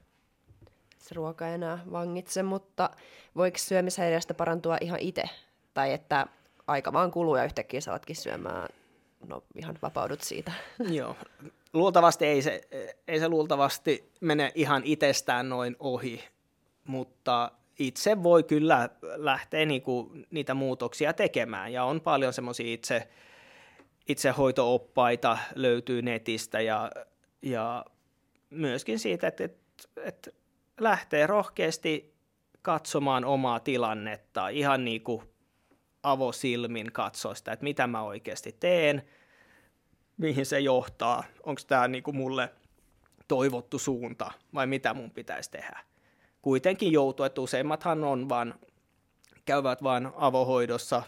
Se ruoka ei enää vangitse, mutta voiko syömishäiriöstä parantua ihan itse? Tai että aika vaan kuluu ja yhtäkkiä sä ootkin syömään, no ihan vapaudut siitä. <laughs> Joo. Luultavasti ei se, ei se luultavasti mene ihan itsestään noin ohi, mutta itse voi kyllä lähteä niinku niitä muutoksia tekemään ja on paljon semmoisia itse itsehoitooppaita löytyy netistä ja, ja myöskin siitä, että, että, että lähtee rohkeasti katsomaan omaa tilannetta, ihan niin kuin avosilmin katsoa sitä, että mitä mä oikeasti teen, mihin se johtaa, onko tämä niin kuin mulle toivottu suunta vai mitä mun pitäisi tehdä. Kuitenkin joutuu, että useimmathan on vaan, käyvät vain avohoidossa,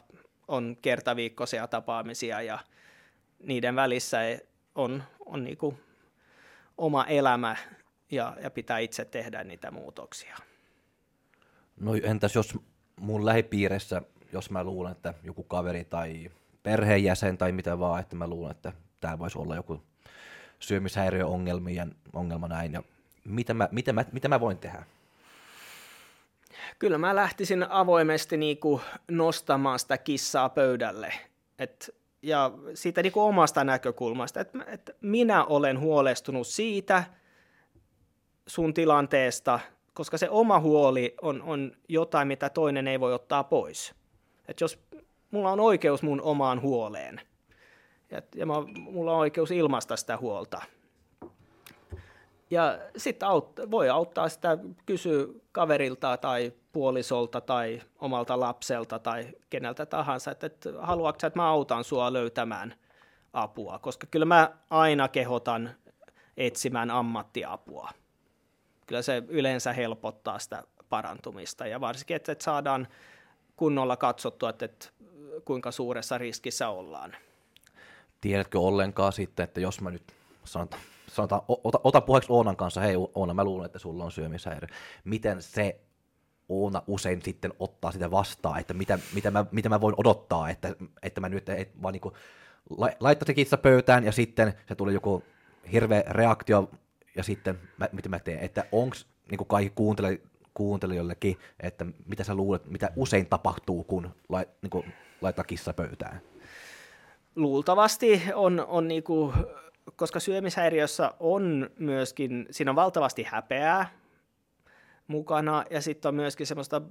on kertaviikkoisia tapaamisia ja niiden välissä on, on niin kuin oma elämä ja, ja pitää itse tehdä niitä muutoksia. No entäs jos mun lähipiirissä, jos mä luulen, että joku kaveri tai perheenjäsen tai mitä vaan, että mä luulen, että tämä voisi olla joku syömishäiriöongelmien ongelma näin, ja mitä mä, mitä mä, mitä mä voin tehdä? Kyllä mä lähtisin avoimesti niin kuin nostamaan sitä kissaa pöydälle. että ja siitä niin kuin omasta näkökulmasta, että, että minä olen huolestunut siitä sun tilanteesta, koska se oma huoli on, on jotain, mitä toinen ei voi ottaa pois. Että jos mulla on oikeus mun omaan huoleen, ja, ja mulla on oikeus ilmaista sitä huolta, ja sitten aut, voi auttaa sitä, kysyä kaverilta tai puolisolta tai omalta lapselta tai keneltä tahansa, että, että haluatko sä, että mä autan sua löytämään apua, koska kyllä mä aina kehotan etsimään ammattiapua. Kyllä se yleensä helpottaa sitä parantumista ja varsinkin, että, että saadaan kunnolla katsottua, että, että kuinka suuressa riskissä ollaan. Tiedätkö ollenkaan sitten, että jos mä nyt sanotaan, sanotaan ota, ota puheeksi Oonan kanssa, hei Oona, mä luulen, että sulla on syömishäiriö. Miten se Oona usein sitten ottaa sitä vastaan, että mitä, mitä, mä, mitä mä voin odottaa, että, että mä nyt et, vaan niin laittaa se kitsa pöytään ja sitten se tuli joku hirveä reaktio ja sitten mä, mitä mä teen, että onko niin kaikki kuuntele, kuuntelijoillekin, että mitä sä luulet, mitä usein tapahtuu, kun lait, niin laittaa kissa pöytään? Luultavasti on, on niin kuin koska syömishäiriössä on myöskin, siinä on valtavasti häpeää mukana ja sitten on myöskin semmoista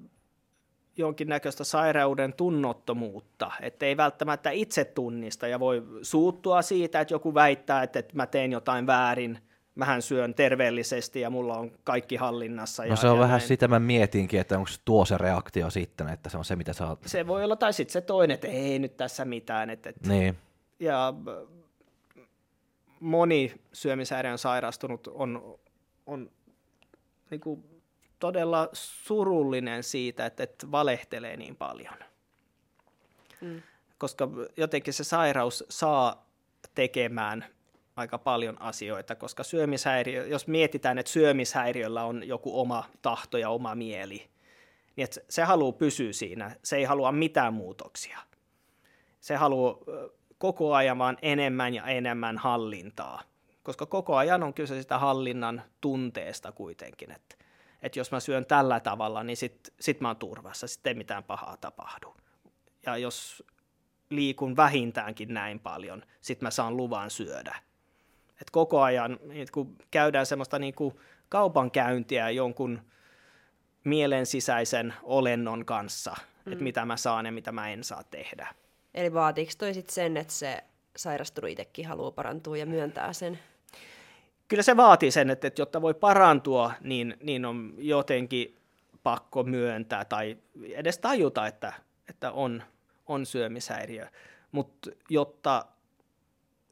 jonkinnäköistä sairauden tunnottomuutta, että ei välttämättä itse tunnista ja voi suuttua siitä, että joku väittää, että, että mä teen jotain väärin, mähän syön terveellisesti ja mulla on kaikki hallinnassa. No ja, se on ja vähän näin. sitä mä mietinkin, että onko tuo se reaktio sitten, että se on se, mitä sä oot. Se voi olla, tai sitten se toinen, että ei nyt tässä mitään. Että, että, Niin. Ja moni syömishäiriön sairastunut on, on niin kuin todella surullinen siitä, että, että valehtelee niin paljon. Mm. Koska jotenkin se sairaus saa tekemään aika paljon asioita, koska syömishäiriö, jos mietitään, että syömishäiriöllä on joku oma tahto ja oma mieli, niin että se haluaa pysyä siinä, se ei halua mitään muutoksia. Se haluaa koko ajan vaan enemmän ja enemmän hallintaa, koska koko ajan on kyse sitä hallinnan tunteesta kuitenkin, että, että jos mä syön tällä tavalla, niin sit, sit mä oon turvassa, sitten ei mitään pahaa tapahdu. Ja jos liikun vähintäänkin näin paljon, sitten mä saan luvan syödä. Et koko ajan, niin kun käydään semmoista niin kuin kaupankäyntiä jonkun mielen sisäisen olennon kanssa, mm. että mitä mä saan ja mitä mä en saa tehdä. Eli vaatiiko toi sit sen, että se sairastunut itsekin haluaa parantua ja myöntää sen? Kyllä se vaatii sen, että, että jotta voi parantua, niin, niin on jotenkin pakko myöntää tai edes tajuta, että, että on, on syömishäiriö. Mutta jotta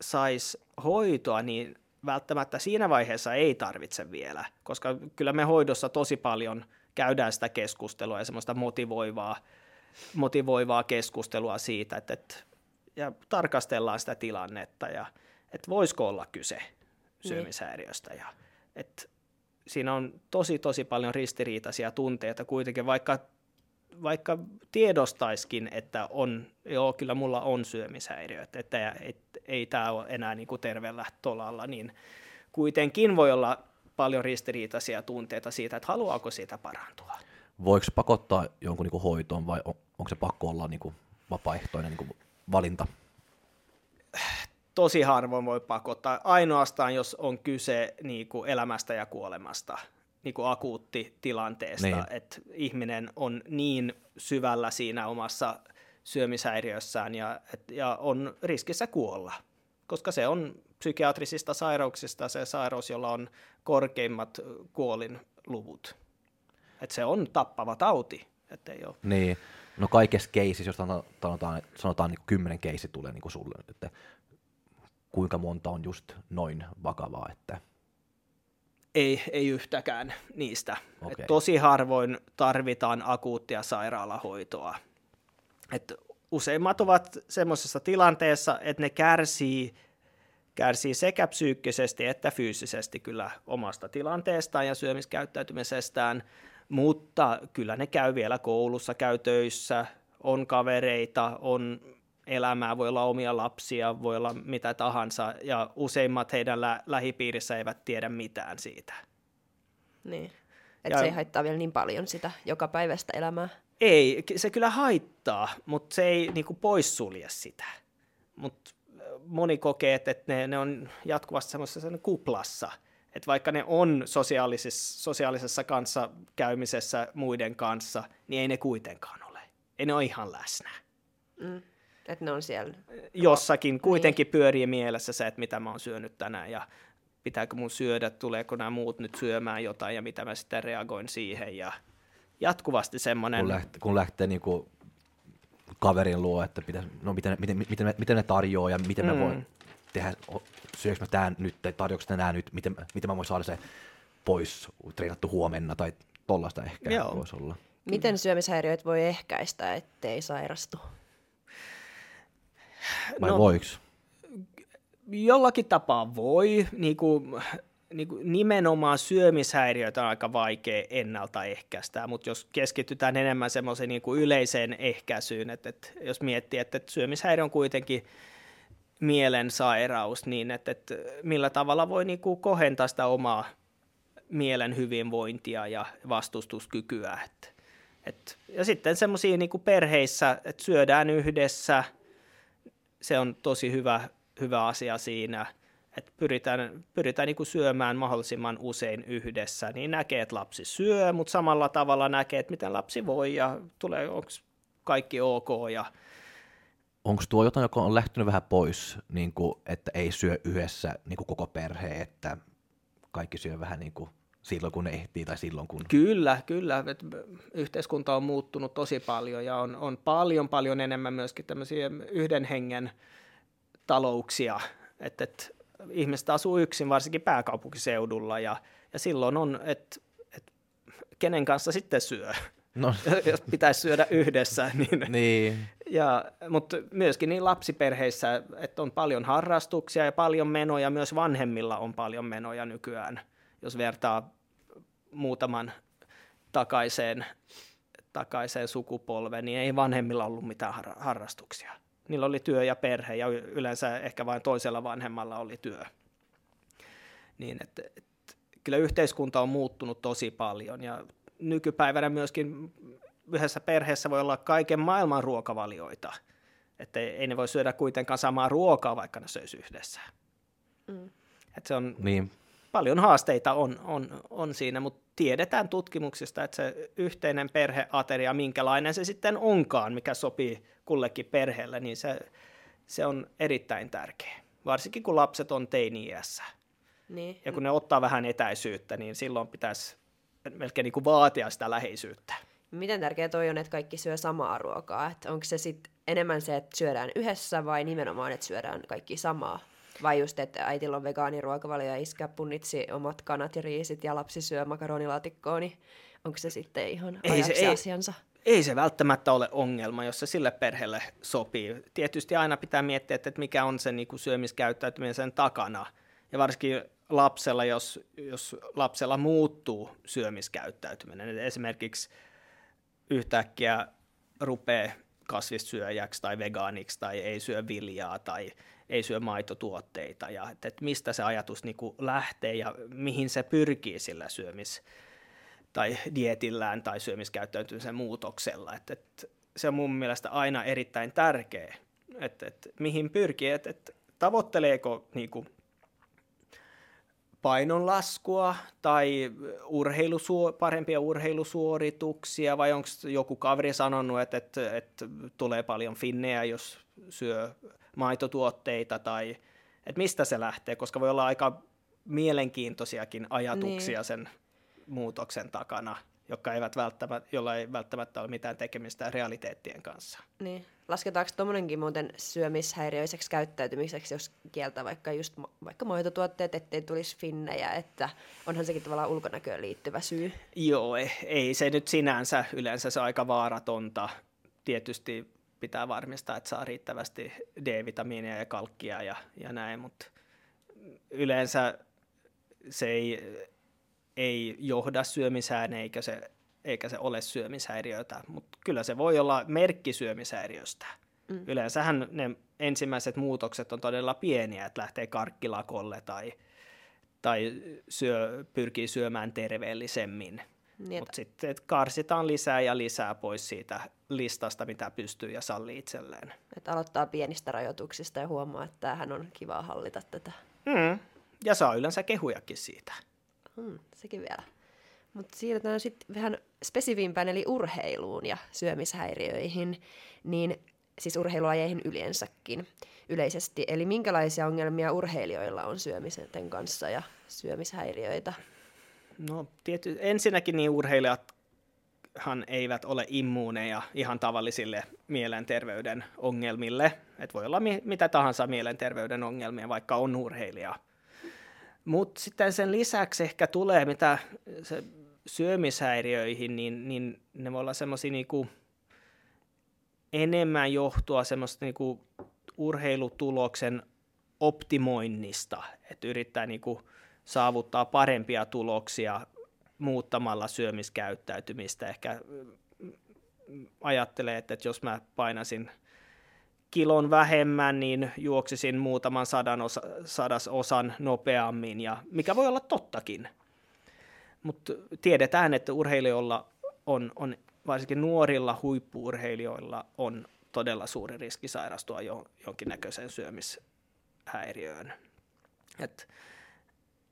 saisi hoitoa, niin välttämättä siinä vaiheessa ei tarvitse vielä, koska kyllä me hoidossa tosi paljon käydään sitä keskustelua ja semmoista motivoivaa, motivoivaa keskustelua siitä, että, että ja tarkastellaan sitä tilannetta ja että voisiko olla kyse niin. syömishäiriöstä ja että siinä on tosi tosi paljon ristiriitaisia tunteita kuitenkin, vaikka vaikka tiedostaiskin, että on, joo, kyllä mulla on syömishäiriö, että, että et, ei tämä ole enää niin kuin terveellä tolalla, niin kuitenkin voi olla paljon ristiriitaisia tunteita siitä, että haluaako siitä parantua. Voiko se pakottaa jonkun niin kuin hoitoon vai on, onko se pakko olla niin kuin vapaaehtoinen niin kuin valinta? Tosi harvoin voi pakottaa, ainoastaan jos on kyse niin kuin elämästä ja kuolemasta niin kuin akuutti tilanteesta, niin. että ihminen on niin syvällä siinä omassa syömishäiriössään ja, et, ja on riskissä kuolla, koska se on psykiatrisista sairauksista se sairaus, jolla on korkeimmat kuolinluvut. Et se on tappava tauti. ei ole. Niin, no kaikessa keisissä, jos sanotaan, sanotaan niin kymmenen keisi tulee niin kuin sulle, että kuinka monta on just noin vakavaa, että ei, ei yhtäkään niistä. Okay. Et tosi harvoin tarvitaan akuuttia sairaalahoitoa. Et useimmat ovat semmoisessa tilanteessa, että ne kärsii, kärsii sekä psyykkisesti että fyysisesti kyllä omasta tilanteestaan ja syömiskäyttäytymisestään, mutta kyllä ne käy vielä koulussa, käy töissä, on kavereita, on elämää, voi olla omia lapsia, voi olla mitä tahansa, ja useimmat heidän lä- lähipiirissä eivät tiedä mitään siitä. Niin, että se ei haittaa vielä niin paljon sitä joka päivästä elämää. Ei, se kyllä haittaa, mutta se ei niinku poissulje sitä. Mutta moni kokee, että ne, ne on jatkuvasti semmoisessa kuplassa, että vaikka ne on sosiaalisessa, sosiaalisessa kanssa käymisessä muiden kanssa, niin ei ne kuitenkaan ole. Ei ne ole ihan läsnä. Mm. Että ne on siellä. Jossakin kuitenkin niin. pyörii mielessä se, että mitä mä oon syönyt tänään ja pitääkö mun syödä, tuleeko nämä muut nyt syömään jotain ja mitä mä sitten reagoin siihen ja jatkuvasti semmoinen... Kun lähtee, kun lähtee niinku kaverin luo, että pitäisi, no miten, miten, miten, miten ne tarjoaa ja miten mm. mä voin tehdä, syöks mä tämän nyt tai tarjoaks nämä nyt, miten, miten mä voin saada se pois treenattu huomenna tai tollaista ehkä Joo. voisi olla. Miten syömishäiriöitä voi ehkäistä, ettei sairastu? Vai no, voiks? Jollakin tapaa voi, niin kuin, niin kuin nimenomaan syömishäiriöitä on aika vaikea ennaltaehkäistä, mutta jos keskitytään enemmän semmoiseen niin kuin yleiseen ehkäisyyn, että, että jos miettii, että, että syömishäiriö on kuitenkin mielensairaus, niin että, että millä tavalla voi niin kuin kohentaa sitä omaa mielen hyvinvointia ja vastustuskykyä. Että, että, ja sitten semmoisia niin perheissä, että syödään yhdessä – se on tosi hyvä, hyvä asia siinä, että pyritään, pyritään niin kuin syömään mahdollisimman usein yhdessä, niin näkee, että lapsi syö, mutta samalla tavalla näkee, että miten lapsi voi ja tulee, onko kaikki ok. Ja... Onko tuo jotain, joka on lähtenyt vähän pois, niin kuin, että ei syö yhdessä niin kuin koko perhe, että kaikki syö vähän niin kuin silloin, kun ne ehtii tai silloin, kun... Kyllä, kyllä. Yhteiskunta on muuttunut tosi paljon ja on, on paljon, paljon enemmän myöskin tämmöisiä yhden hengen talouksia, että, että ihmiset asuu yksin, varsinkin pääkaupunkiseudulla ja, ja silloin on, että, että kenen kanssa sitten syö. No. <laughs> jos pitäisi syödä yhdessä. <laughs> Niin, niin. ja, mutta myöskin niin lapsiperheissä, että on paljon harrastuksia ja paljon menoja, myös vanhemmilla on paljon menoja nykyään, jos vertaa muutaman takaiseen, takaiseen sukupolven, niin ei vanhemmilla ollut mitään harrastuksia. Niillä oli työ ja perhe ja yleensä ehkä vain toisella vanhemmalla oli työ. Niin, että, että kyllä yhteiskunta on muuttunut tosi paljon ja nykypäivänä myöskin yhdessä perheessä voi olla kaiken maailman ruokavalioita. Että ei, ei ne voi syödä kuitenkaan samaa ruokaa, vaikka ne söisi yhdessä. Mm. Että se on, niin. Paljon haasteita on, on, on siinä, mutta tiedetään tutkimuksista, että se yhteinen perheateria, minkälainen se sitten onkaan, mikä sopii kullekin perheelle, niin se, se on erittäin tärkeä. Varsinkin kun lapset on teini-iässä. Niin. Ja kun ne ottaa vähän etäisyyttä, niin silloin pitäisi melkein niin kuin vaatia sitä läheisyyttä. Miten tärkeää toi on, että kaikki syö samaa ruokaa? Että onko se sitten enemmän se, että syödään yhdessä vai nimenomaan, että syödään kaikki samaa? Vai just, että äitillä on vegaaniruokavalio ja iskä punnitsi omat kanat ja riisit ja lapsi syö makaronilaatikkoa, niin onko se sitten ihan ei se, ei, asiansa? Ei se välttämättä ole ongelma, jos se sille perheelle sopii. Tietysti aina pitää miettiä, että mikä on se niin kuin syömiskäyttäytyminen sen takana. Ja varsinkin lapsella, jos, jos lapsella muuttuu syömiskäyttäytyminen, esimerkiksi yhtäkkiä rupeaa kasvissyöjäksi tai vegaaniksi tai ei syö viljaa tai ei syö maitotuotteita ja että, että mistä se ajatus niin kuin lähtee ja mihin se pyrkii sillä syömis- tai dietillään tai syömiskäyttäytymisen muutoksella. Että, että se on mun mielestä aina erittäin tärkeä, että, että mihin pyrkii, että, että tavoitteleeko niin kuin painonlaskua tai urheilusuo, parempia urheilusuorituksia vai onko joku kaveri sanonut, että, että, että tulee paljon finnejä, jos syö maitotuotteita tai että mistä se lähtee, koska voi olla aika mielenkiintoisiakin ajatuksia niin. sen muutoksen takana, jotka eivät välttämättä, jolla ei välttämättä ole mitään tekemistä realiteettien kanssa. Niin. Lasketaanko tuommoinenkin muuten syömishäiriöiseksi käyttäytymiseksi, jos kieltää vaikka just vaikka maitotuotteet, ettei tulisi finnejä, että onhan sekin tavallaan ulkonäköön liittyvä syy? Joo, ei, ei se nyt sinänsä, yleensä se on aika vaaratonta. Tietysti pitää varmistaa, että saa riittävästi D-vitamiinia ja kalkkia ja, ja näin, mutta yleensä se ei, ei johda syömisään eikä se, eikä se ole syömishäiriötä, mutta kyllä se voi olla merkki syömishäiriöstä. Mm. Yleensähän ne ensimmäiset muutokset on todella pieniä, että lähtee karkkilakolle tai, tai syö, pyrkii syömään terveellisemmin. Niin, Mutta sitten karsitaan lisää ja lisää pois siitä listasta, mitä pystyy ja sallii itselleen. Että aloittaa pienistä rajoituksista ja huomaa, että tämähän on kiva hallita tätä. Mm. Ja saa yleensä kehujakin siitä. Mm, sekin vielä. Mutta siirrytään sitten vähän spesifimpään, eli urheiluun ja syömishäiriöihin, niin siis urheilulajeihin yleensäkin yleisesti. Eli minkälaisia ongelmia urheilijoilla on syömisen kanssa ja syömishäiriöitä? No tiety, ensinnäkin niin urheilijathan eivät ole immuuneja ihan tavallisille mielenterveyden ongelmille. Et voi olla mi- mitä tahansa mielenterveyden ongelmia, vaikka on urheilija. Mutta sitten sen lisäksi ehkä tulee, mitä se syömishäiriöihin, niin, niin ne voi olla semmoisia niinku enemmän johtua semmoista niinku urheilutuloksen optimoinnista, että yrittää niinku saavuttaa parempia tuloksia muuttamalla syömiskäyttäytymistä. Ehkä ajattelee, että jos mä painasin kilon vähemmän, niin juoksisin muutaman sadan osa, sadas osan nopeammin, ja mikä voi olla tottakin. Mutta tiedetään, että urheilijoilla on, on, varsinkin nuorilla huippuurheilijoilla on todella suuri riski sairastua jo, jonkinnäköiseen syömishäiriöön. Et,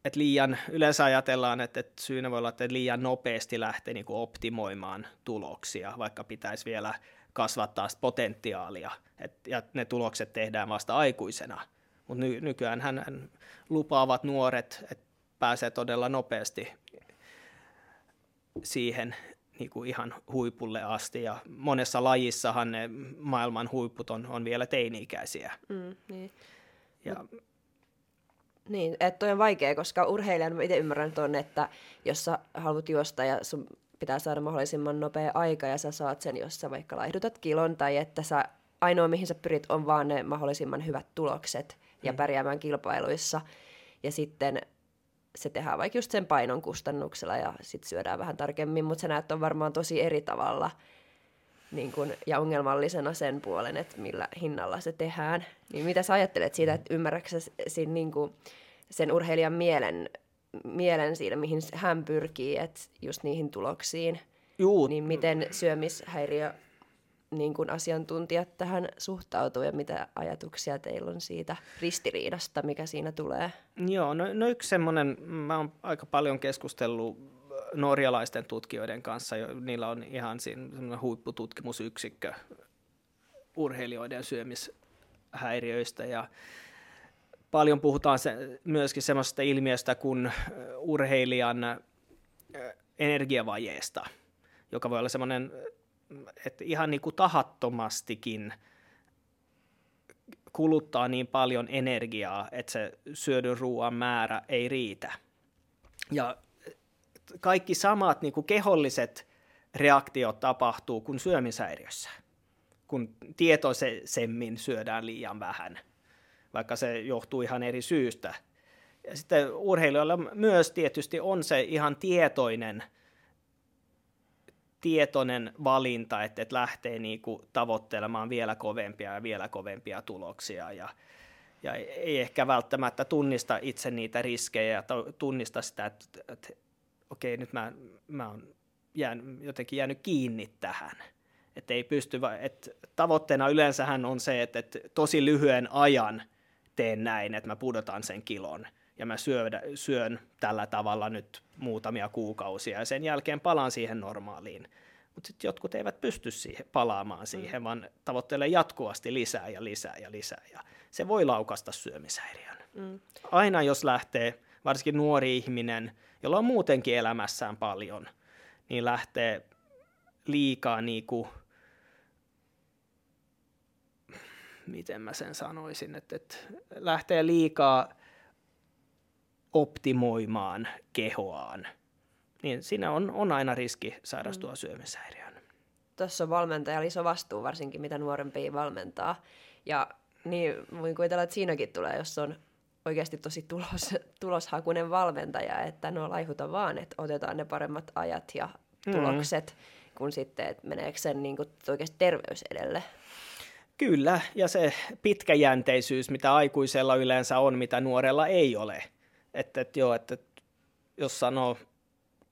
et liian, yleensä ajatellaan, että, että syynä voi olla, että liian nopeasti lähtee niin optimoimaan tuloksia, vaikka pitäisi vielä kasvattaa potentiaalia, et, ja ne tulokset tehdään vasta aikuisena. Mutta ny, nykyään hän lupaavat nuoret, että pääsee todella nopeasti siihen niin kuin ihan huipulle asti, ja monessa lajissahan ne maailman huiput on, on vielä teini-ikäisiä. Mm, niin. Ja, Mut, niin, että toi on vaikea, koska urheilijan itse ymmärrän tuon, että jos sä haluat juosta ja sun pitää saada mahdollisimman nopea aika ja sä saat sen, jos sä vaikka laihdutat kilon tai että sä, ainoa mihin sä pyrit on vaan ne mahdollisimman hyvät tulokset ja mm. pärjäämään kilpailuissa. Ja sitten se tehdään vaikka just sen painon kustannuksella ja sitten syödään vähän tarkemmin, mutta sä näet on varmaan tosi eri tavalla niin kun, ja ongelmallisena sen puolen, että millä hinnalla se tehdään. Niin mitä sä ajattelet siitä, että ymmärrätkö siinä, niin kun, sen urheilijan mielen, mielen siinä, mihin hän pyrkii, että just niihin tuloksiin? Juu. Niin miten syömishäiriö niin kuin asiantuntijat tähän suhtautuu ja mitä ajatuksia teillä on siitä ristiriidasta, mikä siinä tulee? Joo, no, no yksi semmoinen, mä oon aika paljon keskustellut norjalaisten tutkijoiden kanssa, niillä on ihan siinä huippututkimusyksikkö urheilijoiden syömishäiriöistä ja paljon puhutaan se, myöskin semmoisesta ilmiöstä kuin urheilijan energiavajeesta, joka voi olla semmoinen että ihan niin kuin tahattomastikin kuluttaa niin paljon energiaa, että se syödyn ruoan määrä ei riitä. Ja kaikki samat niin kuin keholliset reaktiot tapahtuu kuin syömishäiriössä, kun tietoisemmin syödään liian vähän, vaikka se johtuu ihan eri syystä. Ja sitten urheilijoilla myös tietysti on se ihan tietoinen – tietoinen valinta, että, että lähtee niin kuin tavoittelemaan vielä kovempia ja vielä kovempia tuloksia ja, ja ei ehkä välttämättä tunnista itse niitä riskejä ja tunnista sitä, että, että okei, nyt mä, mä oon jään, jotenkin jäänyt kiinni tähän. Että ei pysty, että tavoitteena yleensähän on se, että, että tosi lyhyen ajan teen näin, että mä pudotan sen kilon – ja mä syödä, syön tällä tavalla nyt muutamia kuukausia ja sen jälkeen palaan siihen normaaliin. Mutta sitten jotkut eivät pysty siihen, palaamaan siihen, mm. vaan tavoittelee jatkuvasti lisää ja lisää ja lisää. Ja se voi laukasta syömishäiriön. Mm. Aina jos lähtee, varsinkin nuori ihminen, jolla on muutenkin elämässään paljon, niin lähtee liikaa niin kuin, miten mä sen sanoisin, että, että lähtee liikaa optimoimaan kehoaan, niin siinä on, on aina riski sairastua mm. syömishäiriöön. Tuossa on valmentajalla iso vastuu, varsinkin mitä nuorempia valmentaa. Ja niin voin kuvitella, että siinäkin tulee, jos on oikeasti tosi tulos, <laughs> tuloshakunen valmentaja, että no laihuta vaan, että otetaan ne paremmat ajat ja mm. tulokset, mm. kun sitten, että meneekö sen niin kuin, oikeasti terveys edelle. Kyllä, ja se pitkäjänteisyys, mitä aikuisella yleensä on, mitä nuorella ei ole – että, että joo, että jos sanoo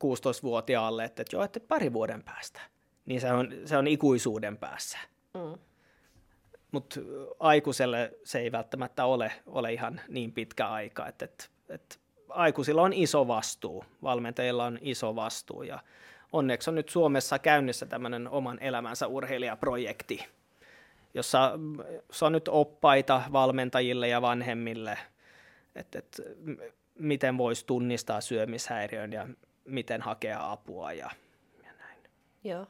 16-vuotiaalle, että, että joo, että pari vuoden päästä, niin se on, se on ikuisuuden päässä. Mm. Mutta aikuiselle se ei välttämättä ole, ole ihan niin pitkä aika, että, että, että aikuisilla on iso vastuu, valmentajilla on iso vastuu ja onneksi on nyt Suomessa käynnissä tämmöinen oman elämänsä urheilijaprojekti, jossa se on nyt oppaita valmentajille ja vanhemmille, että, että miten voisi tunnistaa syömishäiriön ja miten hakea apua ja, ja näin. Joo.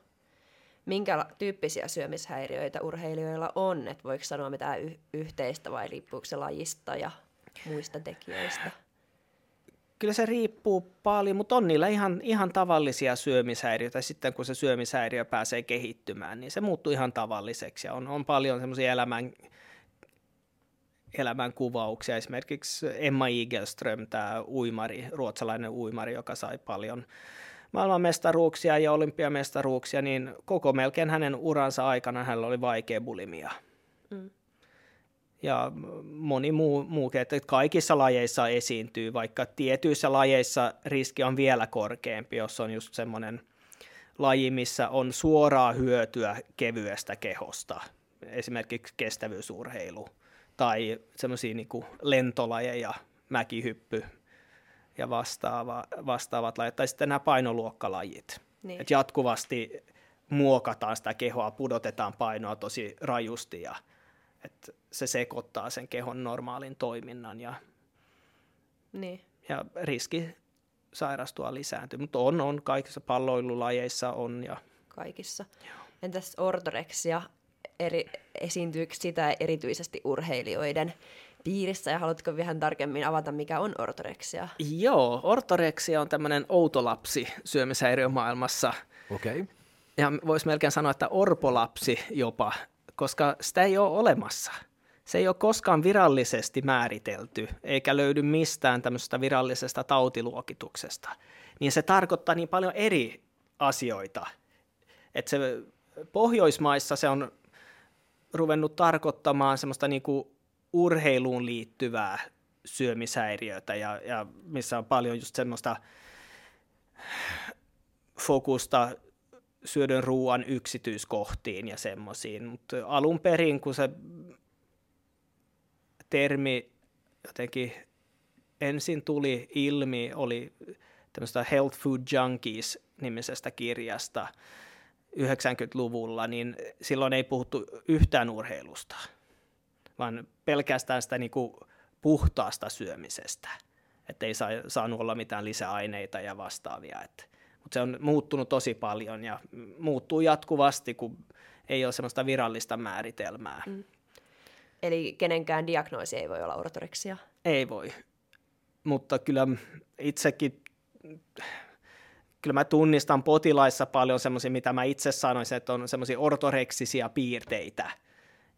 Minkä tyyppisiä syömishäiriöitä urheilijoilla on? Et voiko sanoa mitään y- yhteistä vai riippuuko se lajista ja muista tekijöistä? Kyllä se riippuu paljon, mutta on niillä ihan, ihan tavallisia syömishäiriöitä. Sitten kun se syömishäiriö pääsee kehittymään, niin se muuttuu ihan tavalliseksi. Ja on, on paljon semmoisia elämän elämän kuvauksia. Esimerkiksi Emma Igelström, tämä uimari, ruotsalainen uimari, joka sai paljon maailmanmestaruuksia ja olympiamestaruuksia, niin koko melkein hänen uransa aikana hänellä oli vaikea bulimia. Mm. Ja moni muu, muukin, että kaikissa lajeissa esiintyy, vaikka tietyissä lajeissa riski on vielä korkeampi, jos on just semmoinen laji, missä on suoraa hyötyä kevyestä kehosta, esimerkiksi kestävyysurheilu tai semmoisia niin lentolajeja, mäkihyppy ja vastaava, vastaavat lajit, tai sitten nämä painoluokkalajit. Niin. Et jatkuvasti muokataan sitä kehoa, pudotetaan painoa tosi rajusti ja että se sekoittaa sen kehon normaalin toiminnan ja, niin. ja riski sairastua lisääntyy. Mutta on, on kaikissa palloilulajeissa on. Ja... Kaikissa. Joo. Entäs ortoreksia eri, esiintyykö sitä erityisesti urheilijoiden piirissä ja haluatko vähän tarkemmin avata, mikä on ortoreksia? Joo, ortoreksia on tämmöinen lapsi syömishäiriömaailmassa. Okei. Okay. Ja voisi melkein sanoa, että orpolapsi jopa, koska sitä ei ole olemassa. Se ei ole koskaan virallisesti määritelty, eikä löydy mistään tämmöisestä virallisesta tautiluokituksesta. Niin se tarkoittaa niin paljon eri asioita. Että se Pohjoismaissa se on ruvennut tarkoittamaan semmoista niin kuin urheiluun liittyvää syömishäiriötä ja, ja missä on paljon just semmoista fokusta syödön ruoan yksityiskohtiin ja semmoisiin, mutta alun perin, kun se termi jotenkin ensin tuli ilmi, oli tämmöistä Health Food Junkies nimisestä kirjasta 90-luvulla, niin silloin ei puhuttu yhtään urheilusta, vaan pelkästään sitä niin kuin puhtaasta syömisestä, että ei saa, saanut olla mitään lisäaineita ja vastaavia. Että, mutta se on muuttunut tosi paljon ja muuttuu jatkuvasti, kun ei ole sellaista virallista määritelmää. Mm. Eli kenenkään diagnoosi ei voi olla ortoreksia? Ei voi, mutta kyllä itsekin kyllä mä tunnistan potilaissa paljon semmoisia, mitä mä itse sanoisin, että on semmoisia ortoreksisia piirteitä.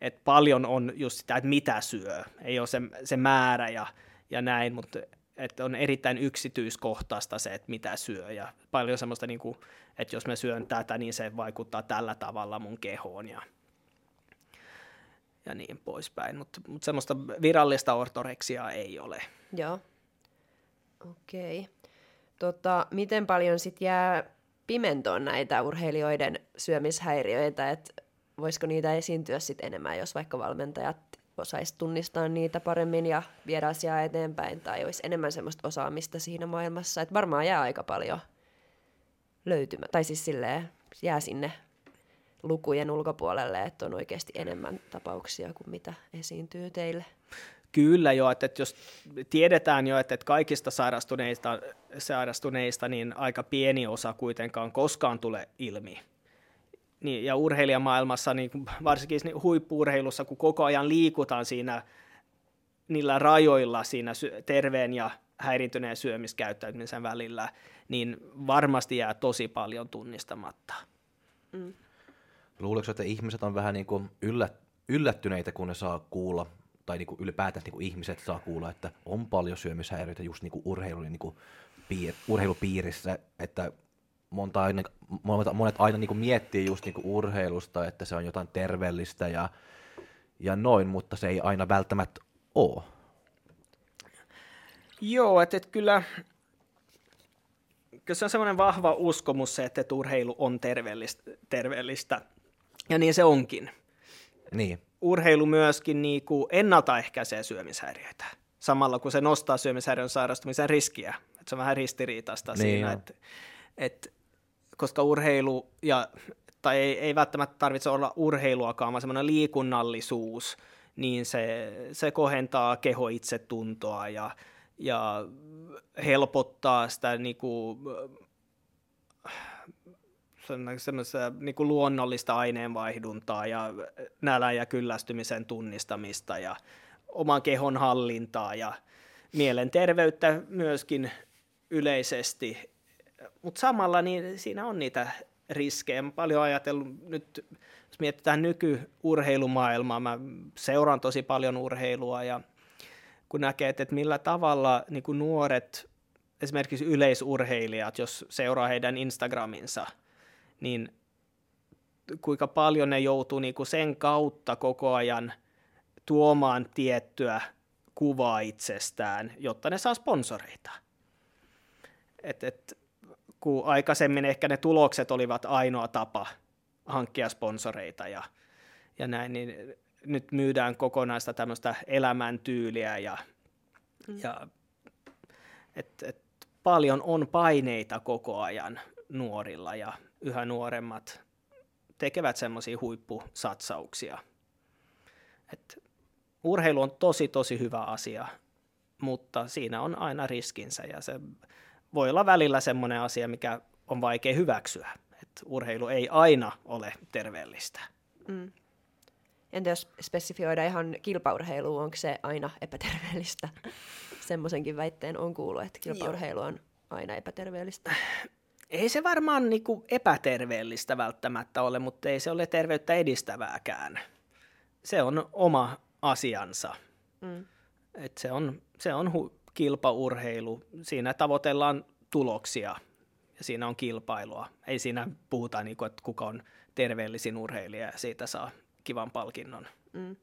Että paljon on just sitä, että mitä syö. Ei ole se, se määrä ja, ja näin, mutta että on erittäin yksityiskohtaista se, että mitä syö. Ja paljon semmoista, niin kuin, että jos mä syön tätä, niin se vaikuttaa tällä tavalla mun kehoon ja, ja niin poispäin. Mutta mut semmoista virallista ortoreksiaa ei ole. Joo. Okei. Okay tota, miten paljon sit jää pimentoon näitä urheilijoiden syömishäiriöitä, että voisiko niitä esiintyä sit enemmän, jos vaikka valmentajat osaisi tunnistaa niitä paremmin ja viedä asiaa eteenpäin, tai olisi enemmän semmoista osaamista siinä maailmassa, että varmaan jää aika paljon löytymä, tai siis silleen jää sinne lukujen ulkopuolelle, että on oikeasti enemmän tapauksia kuin mitä esiintyy teille. Kyllä jo, että, jos tiedetään jo, että kaikista sairastuneista, sairastuneista niin aika pieni osa kuitenkaan koskaan tule ilmi. Niin, ja urheilijamaailmassa, niin varsinkin niin huippuurheilussa, kun koko ajan liikutaan siinä niillä rajoilla siinä terveen ja häirintyneen syömiskäyttäytymisen välillä, niin varmasti jää tosi paljon tunnistamatta. Mm. Luuletko, että ihmiset on vähän niin kuin yllättyneitä, kun ne saa kuulla tai niin kuin ylipäätään niin kuin ihmiset saa kuulla, että on paljon syömishäiriöitä just niin kuin urheilun niin kuin piir, urheilupiirissä, että monta aina, monet aina niin kuin miettii just niin kuin urheilusta, että se on jotain terveellistä ja, ja noin, mutta se ei aina välttämättä ole. Joo, että, että kyllä, kyllä se on semmoinen vahva uskomus se, että, että urheilu on terveellistä, terveellistä, ja niin se onkin. Niin urheilu myöskin niin kuin ennaltaehkäisee syömishäiriöitä, samalla kun se nostaa syömishäiriön sairastumisen riskiä. Se on vähän ristiriitaista niin siinä, että et, koska urheilu, ja, tai ei, ei välttämättä tarvitse olla urheiluakaan, vaan semmoinen liikunnallisuus, niin se, se kohentaa keho itsetuntoa ja, ja helpottaa sitä niin kuin, semmoista niin kuin luonnollista aineenvaihduntaa ja nälän ja kyllästymisen tunnistamista ja oman kehon hallintaa ja mielenterveyttä myöskin yleisesti. Mutta samalla niin siinä on niitä riskejä. Mä paljon ajatellut nyt, jos mietitään nykyurheilumaailmaa, mä seuraan tosi paljon urheilua ja kun näkee, että millä tavalla niin kuin nuoret, esimerkiksi yleisurheilijat, jos seuraa heidän Instagraminsa – niin kuinka paljon ne joutuu niin kuin sen kautta koko ajan tuomaan tiettyä kuvaa itsestään, jotta ne saa sponsoreita. Et, et, kun aikaisemmin ehkä ne tulokset olivat ainoa tapa hankkia sponsoreita ja, ja näin, niin nyt myydään kokonaista tämmöistä elämäntyyliä ja, mm. ja et, et, paljon on paineita koko ajan nuorilla ja yhä nuoremmat tekevät semmoisia huippusatsauksia. Et urheilu on tosi tosi hyvä asia, mutta siinä on aina riskinsä ja se voi olla välillä semmoinen asia, mikä on vaikea hyväksyä. Et urheilu ei aina ole terveellistä. Mm. Entä jos spesifioida ihan kilpaurheiluun, onko se aina epäterveellistä? <laughs> Semmoisenkin väitteen on kuullut, että kilpaurheilu on aina epäterveellistä. <sighs> Ei se varmaan niinku epäterveellistä välttämättä ole, mutta ei se ole terveyttä edistävääkään. Se on oma asiansa. Mm. Et se on, se on hu- kilpaurheilu. Siinä tavoitellaan tuloksia ja siinä on kilpailua. Ei siinä puhuta, niinku, että kuka on terveellisin urheilija ja siitä saa kivan palkinnon. Mm.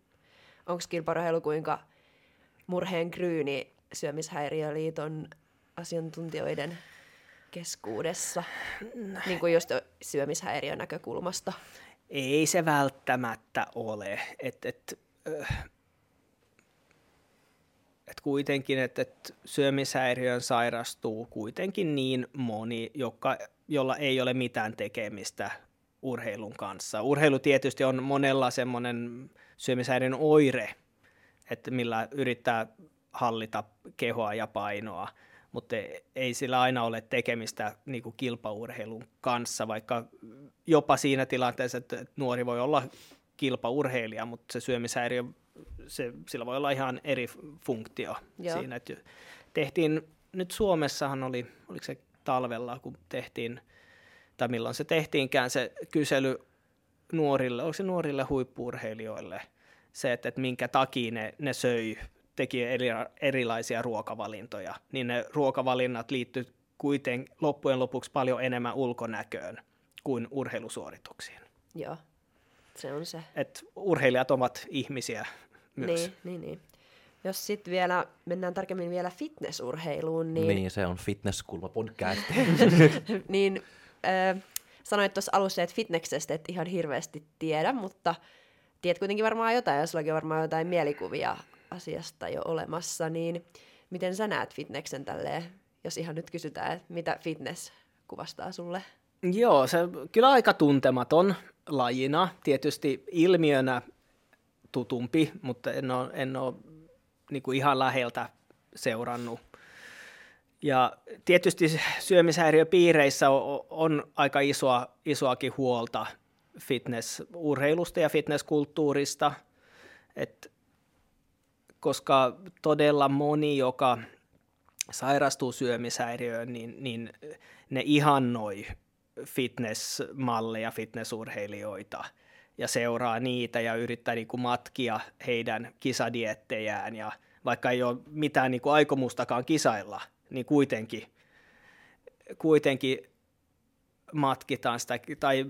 Onko kilpaurheilu kuinka murheen kryyni syömishäiriöliiton asiantuntijoiden keskuudessa, niin kuin just syömishäiriön näkökulmasta? Ei se välttämättä ole. Et, et, äh, et kuitenkin, että et syömishäiriön sairastuu kuitenkin niin moni, joka, jolla ei ole mitään tekemistä urheilun kanssa. Urheilu tietysti on monella semmoinen syömishäiriön oire, että millä yrittää hallita kehoa ja painoa, mutta ei sillä aina ole tekemistä niin kuin kilpaurheilun kanssa, vaikka jopa siinä tilanteessa, että nuori voi olla kilpaurheilija, mutta se syömishäiriö, se, sillä voi olla ihan eri funktio Joo. siinä. Että tehtiin, nyt Suomessahan oli, oliko se talvella, kun tehtiin, tai milloin se tehtiinkään se kysely nuorille, onko se nuorille huippuurheilijoille, se, että, että minkä takia ne, ne söi teki eri, erilaisia ruokavalintoja, niin ne ruokavalinnat liittyy kuitenkin loppujen lopuksi paljon enemmän ulkonäköön kuin urheilusuorituksiin. Joo, se on se. Et urheilijat ovat ihmisiä myös. Niin, niin, niin. Jos sitten vielä mennään tarkemmin vielä fitnessurheiluun, niin... Niin, se on fitnesskulma podcast. <laughs> niin, äh, sanoit tuossa alussa, että fitneksestä et ihan hirveästi tiedä, mutta tiedät kuitenkin varmaan jotain, ja sullakin on varmaan jotain mielikuvia asiasta jo olemassa, niin miten sä näet fitneksen tälleen, jos ihan nyt kysytään, että mitä fitness kuvastaa sulle? Joo, se kyllä aika tuntematon lajina, tietysti ilmiönä tutumpi, mutta en ole, en ole niin kuin ihan läheltä seurannut. Ja tietysti syömishäiriöpiireissä on, on aika isoa, isoakin huolta fitnessurheilusta ja fitnesskulttuurista. että koska todella moni, joka sairastuu syömishäiriöön, niin, niin ne ihannoi fitnessmalleja, fitnessurheilijoita ja seuraa niitä ja yrittää niin kuin matkia heidän kisadiettejään ja vaikka ei ole mitään niin kuin aikomustakaan kisailla, niin kuitenkin, kuitenkin matkitaan sitä tai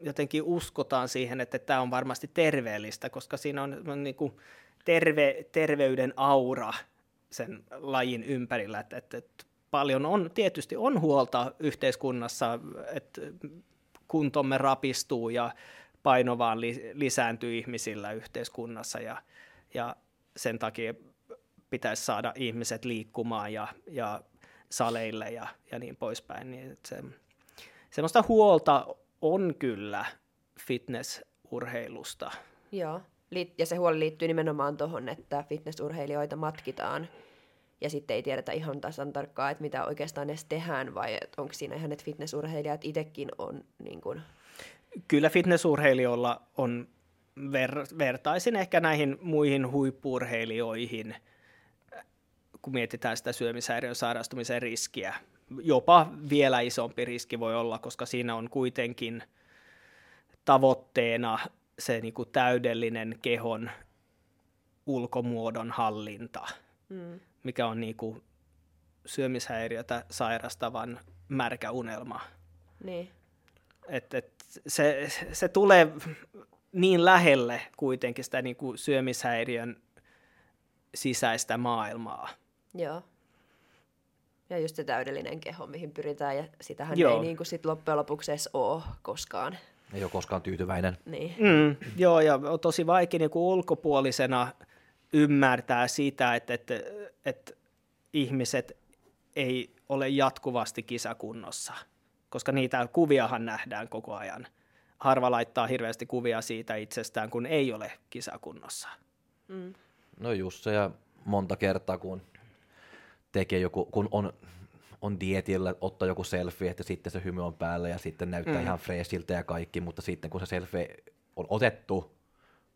jotenkin uskotaan siihen, että tämä on varmasti terveellistä, koska siinä on, niin kuin terve, terveyden aura sen lajin ympärillä, että, että, että paljon on, tietysti on huolta yhteiskunnassa, että kuntomme rapistuu ja paino vaan li, lisääntyy ihmisillä yhteiskunnassa ja, ja sen takia pitäisi saada ihmiset liikkumaan ja, ja saleille ja, ja niin poispäin. Niin se, semmoista huolta on kyllä fitnessurheilusta. Joo ja se huoli liittyy nimenomaan tuohon, että fitnessurheilijoita matkitaan ja sitten ei tiedetä ihan tasan tarkkaan, että mitä oikeastaan edes tehdään, vai onko siinä ihan, että fitnessurheilijat itsekin on niin kuin... Kyllä fitnessurheilijoilla on, ver- vertaisin ehkä näihin muihin huippurheilijoihin, kun mietitään sitä syömishäiriön sairastumisen riskiä. Jopa vielä isompi riski voi olla, koska siinä on kuitenkin tavoitteena se niin kuin täydellinen kehon ulkomuodon hallinta, mm. mikä on niin kuin syömishäiriötä sairastavan märkä unelma. Niin. Et, et se, se tulee niin lähelle kuitenkin sitä niin kuin syömishäiriön sisäistä maailmaa. Joo. Ja just se täydellinen keho, mihin pyritään, ja sitähän Joo. ei niin kuin sit loppujen lopuksi edes ole koskaan. Ei ole koskaan tyytyväinen. Niin. Mm, joo, ja on tosi vaikea niin kuin ulkopuolisena ymmärtää sitä, että, että, että ihmiset ei ole jatkuvasti kisakunnossa, koska niitä kuviahan nähdään koko ajan. Harva laittaa hirveästi kuvia siitä itsestään, kun ei ole kisakunnossa. Mm. No just se, ja monta kertaa kun tekee joku, kun on on dietillä, ottaa joku selfie, että sitten se hymy on päällä ja sitten näyttää mm. ihan freesiltä ja kaikki, mutta sitten kun se selfie on otettu,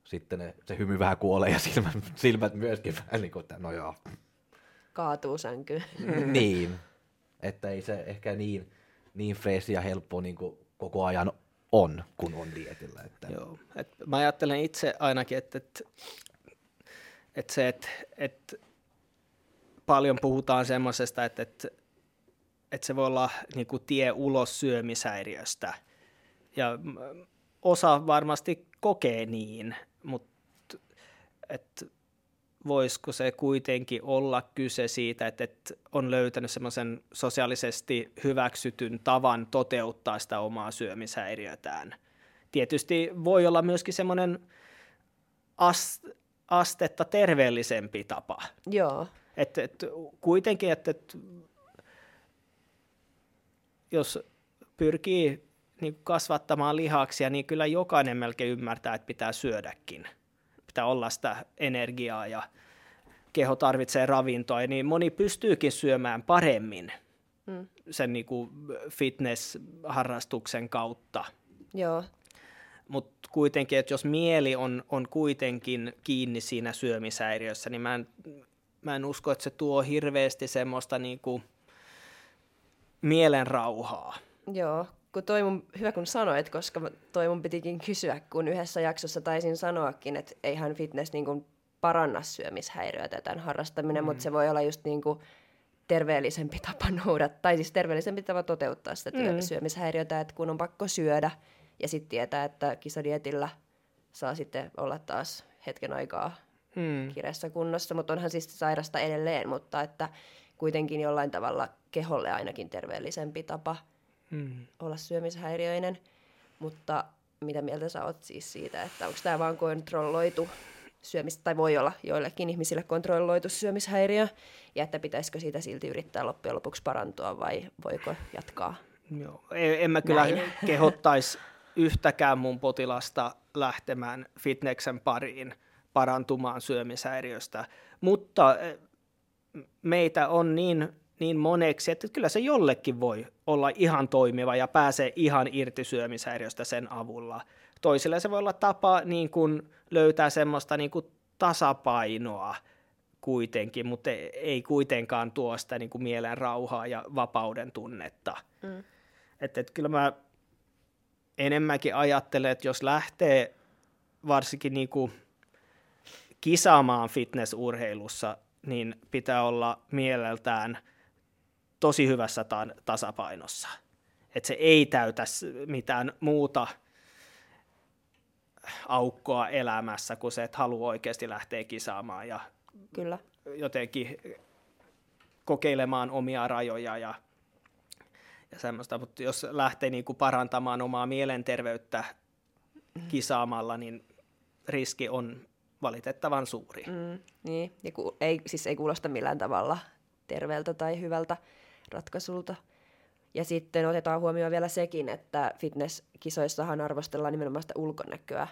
sitten ne, se hymy vähän kuolee ja silmät, silmät myöskin vähän niin kuin, että no joo. Kaatuu sänky. niin, että ei se ehkä niin, niin freesi ja helppo niin kuin koko ajan on, kun on dietillä. Että... Joo. Et mä ajattelen itse ainakin, että, että, että se, että, että paljon puhutaan semmoisesta, että, että, että se voi olla niin kuin tie ulos syömishäiriöstä. Ja osa varmasti kokee niin, mutta että voisiko se kuitenkin olla kyse siitä, että, että on löytänyt semmoisen sosiaalisesti hyväksytyn tavan toteuttaa sitä omaa syömishäiriötään. Tietysti voi olla myöskin semmoinen astetta terveellisempi tapa. Joo. Että, että kuitenkin, että, että jos pyrkii niin kasvattamaan lihaksia, niin kyllä jokainen melkein ymmärtää, että pitää syödäkin. Pitää olla sitä energiaa ja keho tarvitsee ravintoa, niin moni pystyykin syömään paremmin mm. sen niin kuin fitness-harrastuksen kautta. Joo. Mutta kuitenkin, että jos mieli on, on kuitenkin kiinni siinä syömishäiriössä, niin mä en, mä en usko, että se tuo hirveästi semmoista niin kuin mielen rauhaa. Joo, kun toi mun, hyvä kun sanoit, koska toi mun pitikin kysyä, kun yhdessä jaksossa taisin sanoakin, että eihän fitness niin kuin paranna syömishäiriöitä tämän harrastaminen, mm. mutta se voi olla just niin kuin terveellisempi tapa noudattaa, tai siis terveellisempi tapa toteuttaa sitä mm. syömishäiriötä, että kun on pakko syödä ja sitten tietää, että kisadietillä saa sitten olla taas hetken aikaa mm. kireessä kunnossa, mutta onhan siis sairasta edelleen, mutta että kuitenkin jollain tavalla keholle ainakin terveellisempi tapa mm. olla syömishäiriöinen. Mutta mitä mieltä sä oot siis siitä, että onko tämä vaan kontrolloitu syömistä, tai voi olla joillekin ihmisille kontrolloitu syömishäiriö, ja että pitäisikö siitä silti yrittää loppujen lopuksi parantua, vai voiko jatkaa? Joo, en mä kyllä Näin. <laughs> kehottaisi yhtäkään mun potilasta lähtemään fitneksen pariin parantumaan syömishäiriöstä, mutta eh, meitä on niin, niin moneksi, että kyllä se jollekin voi olla ihan toimiva ja pääsee ihan irti syömishäiriöstä sen avulla. Toisille se voi olla tapa niin kuin löytää semmoista niin kuin tasapainoa kuitenkin, mutta ei kuitenkaan tuo sitä niin kuin mielen rauhaa ja vapauden tunnetta. Mm. Että et kyllä mä enemmänkin ajattelen, että jos lähtee varsinkin niin kuin kisaamaan fitnessurheilussa, niin pitää olla mieleltään tosi hyvässä ta- tasapainossa. Että se ei täytä mitään muuta – aukkoa elämässä kuin se, että haluaa oikeasti lähteä kisaamaan ja Kyllä. jotenkin kokeilemaan omia rajoja ja, ja semmoista. Mutta jos lähtee niin kuin parantamaan omaa mielenterveyttä kisaamalla, niin riski on valitettavan suuri. Mm, niin, ja ku, ei, siis ei kuulosta millään tavalla terveeltä tai hyvältä ratkaisulta. Ja sitten otetaan huomioon vielä sekin, että fitnesskisoissahan arvostellaan nimenomaan sitä ulkonäköä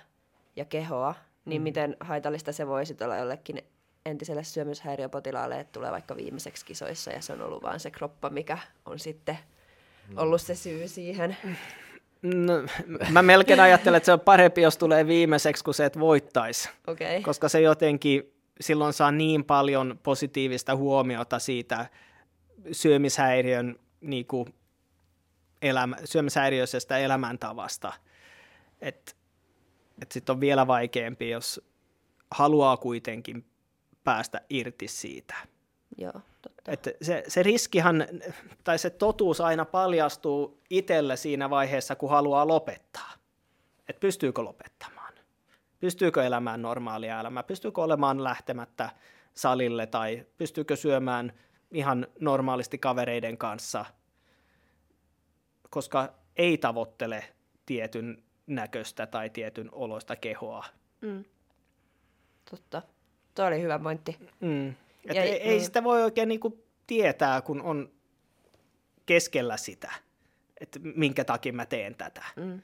ja kehoa, niin mm. miten haitallista se voisi olla jollekin entiselle syömyshäiriöpotilaalle, että tulee vaikka viimeiseksi kisoissa ja se on ollut vaan se kroppa, mikä on sitten mm. ollut se syy siihen. No, mä melkein ajattelen, että se on parempi, jos tulee viimeiseksi kuin se, että voittaisi. Okay. Koska se jotenkin silloin saa niin paljon positiivista huomiota siitä syömishäiriön niin kuin elämä, syömishäiriöisestä elämäntavasta. Että et sitten on vielä vaikeampi, jos haluaa kuitenkin päästä irti siitä. Joo, totta. Et se, se riskihan, tai se totuus aina paljastuu itselle siinä vaiheessa, kun haluaa lopettaa. Että pystyykö lopettamaan? Pystyykö elämään normaalia elämää? Pystyykö olemaan lähtemättä salille tai pystyykö syömään ihan normaalisti kavereiden kanssa – koska ei tavoittele tietyn näköistä tai tietyn oloista kehoa. Mm. Totta. Tuo oli hyvä pointti. Mm. Et ja, ei, ei mm. sitä voi oikein niinku tietää, kun on keskellä sitä, että minkä takia mä teen tätä. Mm.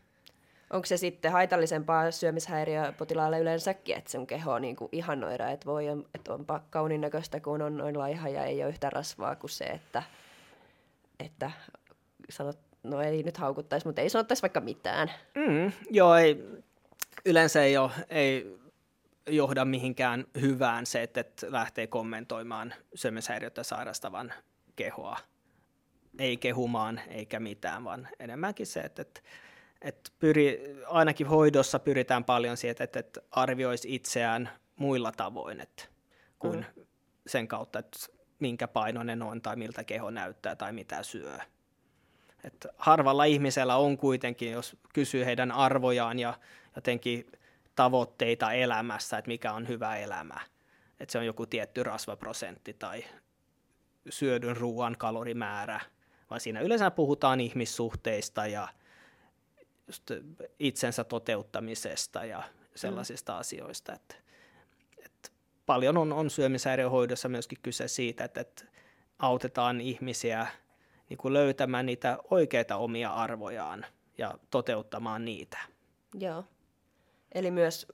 Onko se sitten haitallisempaa syömishäiriöpotilaalle yleensäkin, että sun keho niin kuin ihannoida, että voi, että onpa kaunin näköistä, kun on noin laiha ja ei ole yhtä rasvaa kuin se, että, että sanot, no ei nyt haukuttaisi, mutta ei sanottaisi vaikka mitään. Mm, joo, ei, yleensä ei ole, ei johda mihinkään hyvään se, että, että lähtee kommentoimaan syömishäiriötä sairastavan kehoa. Ei kehumaan eikä mitään, vaan enemmänkin se, että, että, että pyri, ainakin hoidossa pyritään paljon siihen, että, että arvioisi itseään muilla tavoin että, kuin mm. sen kautta, että minkä painoinen on tai miltä keho näyttää tai mitä syö. Että harvalla ihmisellä on kuitenkin, jos kysyy heidän arvojaan ja jotenkin tavoitteita elämässä, että mikä on hyvä elämä. Että se on joku tietty rasvaprosentti tai syödyn ruoan kalorimäärä, vaan siinä yleensä puhutaan ihmissuhteista ja just itsensä toteuttamisesta ja sellaisista mm. asioista. Että, että paljon on, on syömishäiriöhoidossa myöskin kyse siitä, että, että autetaan ihmisiä niin kuin löytämään niitä oikeita omia arvojaan ja toteuttamaan niitä. Joo. Eli myös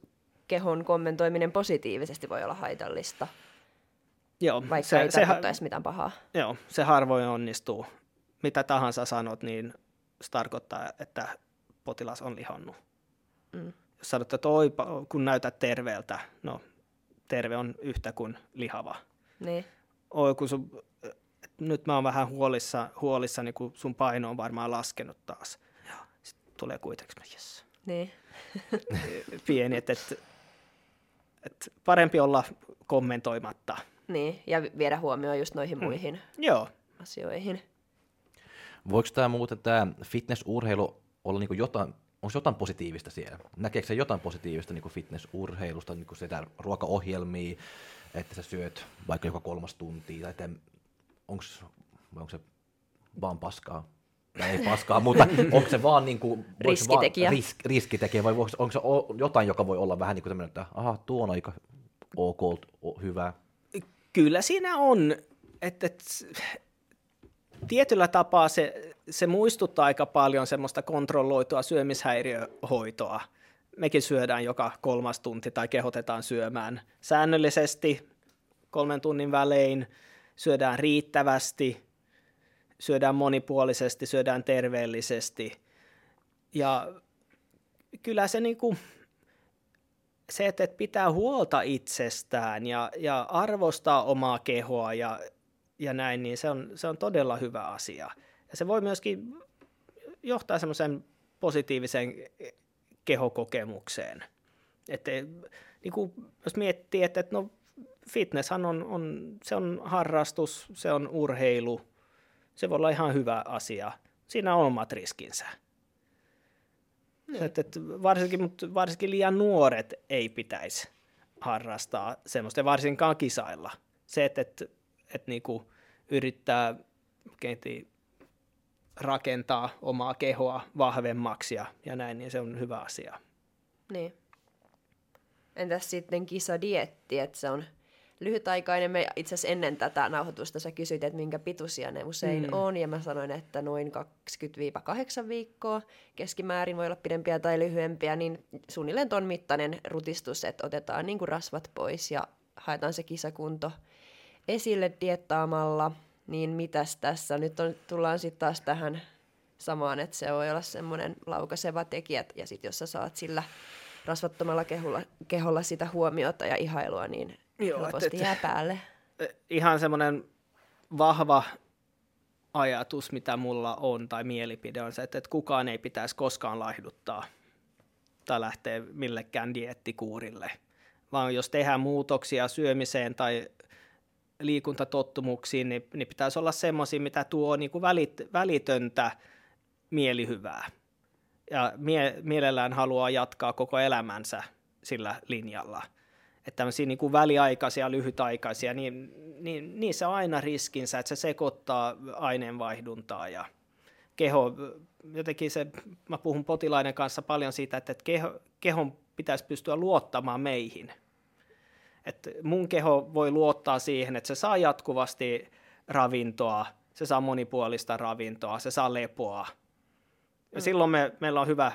kehon kommentoiminen positiivisesti voi olla haitallista, Joo, vaikka se, ei se, tarkoittaisi mitään pahaa. Joo, se harvoin onnistuu. Mitä tahansa sanot, niin se tarkoittaa, että potilas on lihonnut. Mm. Jos sanot, että oi, kun näytät terveeltä, no terve on yhtä kuin lihava. Niin. Oi, kun sun, nyt mä oon vähän huolissa, huolissa niin kun sun paino on varmaan laskenut taas. Sitten tulee kuitenkin, yes. Niin. <laughs> pieni, että, että, että parempi olla kommentoimatta. Niin, ja viedä huomioon just noihin hmm. muihin Joo. asioihin. Voiko tämä muuten tämä fitnessurheilu olla niin jotain, onko jotain positiivista siellä? Näkeekö se jotain positiivista niin fitnessurheilusta, niin sitä ruokaohjelmia, että sä syöt vaikka joka kolmas tunti, tai onko, onko se vaan paskaa? tai ei paskaa, <laughs> mutta onko se vaan, niin kuin, riskitekijä. Vaan risk, riskitekijä vai onko, onko se jotain, joka voi olla vähän niin kuin tämmöinen, että aha, tuo on aika ok, hyvä? Kyllä siinä on, että, että tietyllä tapaa se, se muistuttaa aika paljon semmoista kontrolloitua syömishäiriöhoitoa. Mekin syödään joka kolmas tunti tai kehotetaan syömään säännöllisesti kolmen tunnin välein, syödään riittävästi – syödään monipuolisesti, syödään terveellisesti. Ja kyllä se, niin kuin, se että pitää huolta itsestään ja, ja arvostaa omaa kehoa ja, ja näin, niin se on, se on todella hyvä asia. Ja se voi myöskin johtaa semmoisen positiiviseen kehokokemukseen. Että niin kuin, jos miettii, että, että no fitnesshan on, on, se on harrastus, se on urheilu – se voi olla ihan hyvä asia. Siinä on omat riskinsä. Mm. Että, että varsinkin, mutta varsinkin liian nuoret ei pitäisi harrastaa semmoista, varsinkaan kisailla. Se, että, että, että niinku yrittää kenti, rakentaa omaa kehoa vahvemmaksi ja, ja näin, niin se on hyvä asia. Niin. Entäs sitten kisadietti, että se on lyhytaikainen. Me itse asiassa ennen tätä nauhoitusta sä kysyit, että minkä pituisia ne usein mm. on, ja mä sanoin, että noin 20-8 viikkoa keskimäärin voi olla pidempiä tai lyhyempiä, niin suunnilleen ton mittainen rutistus, että otetaan niin kuin rasvat pois ja haetaan se kisakunto esille diettaamalla, niin mitäs tässä nyt on, tullaan sitten taas tähän samaan, että se voi olla semmoinen laukaseva tekijä, ja sitten jos sä saat sillä rasvattomalla keholla, keholla sitä huomiota ja ihailua, niin Joo, helposti et, jää päälle. Ihan semmoinen vahva ajatus, mitä mulla on, tai mielipide on se, että, että kukaan ei pitäisi koskaan laihduttaa tai lähteä millekään diettikuurille, vaan jos tehdään muutoksia syömiseen tai liikuntatottumuksiin, niin, niin pitäisi olla semmoisia, mitä tuo niin kuin välit, välitöntä mielihyvää. Ja mie, mielellään haluaa jatkaa koko elämänsä sillä linjalla – että tämmöisiä niin kuin väliaikaisia, lyhytaikaisia, niin, niin niissä on aina riskinsä, että se sekoittaa aineenvaihduntaa ja keho, jotenkin se, mä puhun potilaiden kanssa paljon siitä, että, keho, kehon pitäisi pystyä luottamaan meihin. Että mun keho voi luottaa siihen, että se saa jatkuvasti ravintoa, se saa monipuolista ravintoa, se saa lepoa. Ja mm. silloin me, meillä on hyvä,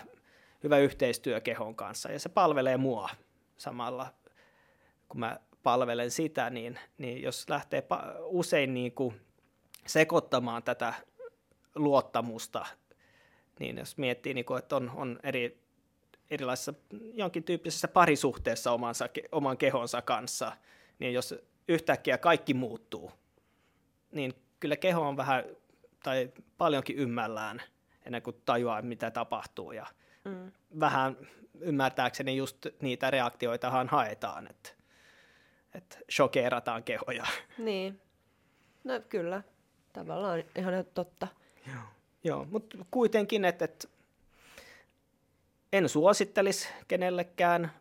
hyvä yhteistyö kehon kanssa ja se palvelee mua samalla kun mä palvelen sitä, niin, niin jos lähtee usein niin kuin sekoittamaan tätä luottamusta, niin jos miettii, niin kuin, että on, on eri, erilaisessa jonkin tyyppisessä parisuhteessa omansa, oman kehonsa kanssa, niin jos yhtäkkiä kaikki muuttuu, niin kyllä keho on vähän tai paljonkin ymmällään ennen kuin tajuaa, mitä tapahtuu. Ja mm. vähän ymmärtääkseni just niitä reaktioitahan haetaan, että, että shokeerataan kehoja. Niin, no kyllä, tavallaan ihan totta. Joo, Joo mutta kuitenkin, että, että en suosittelisi kenellekään,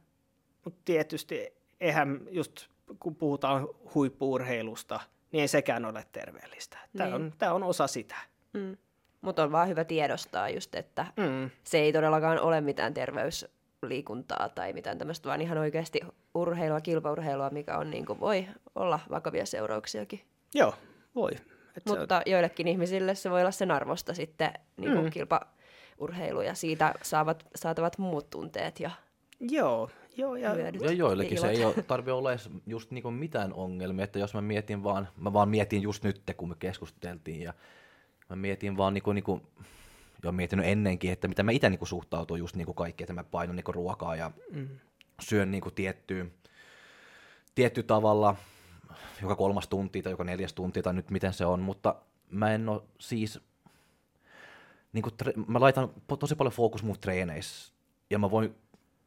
mutta tietysti eihän just kun puhutaan huippuurheilusta, niin ei sekään ole terveellistä. Tämä, niin. on, tämä on osa sitä. Mm. Mutta on vaan hyvä tiedostaa just, että mm. se ei todellakaan ole mitään terveysliikuntaa tai mitään tämmöistä, vaan ihan oikeasti urheilua, kilpaurheilua, mikä on, niin kuin, voi olla vakavia seurauksiakin. Joo, voi. Et Mutta on... joillekin ihmisille se voi olla sen arvosta sitten niin kuin mm. Kilpaurheilu ja siitä saavat, saatavat muut tunteet ja Joo, Joo, ja, ja joillekin se ei ole, tarvitse olla edes just niinku mitään ongelmia, että jos mä mietin vaan, mä vaan mietin just nyt, kun me keskusteltiin, ja mä mietin vaan niinku, niinku jo miettinyt ennenkin, että mitä mä itse niinku suhtautun just niinku kaikki, että mä painan niinku ruokaa ja mm. syön niinku tiettyä, tietty tavalla joka kolmas tunti tai joka neljäs tunti tai nyt miten se on, mutta mä en ole siis, niinku, tre- mä laitan tosi paljon fokus mun treeneissä ja mä voin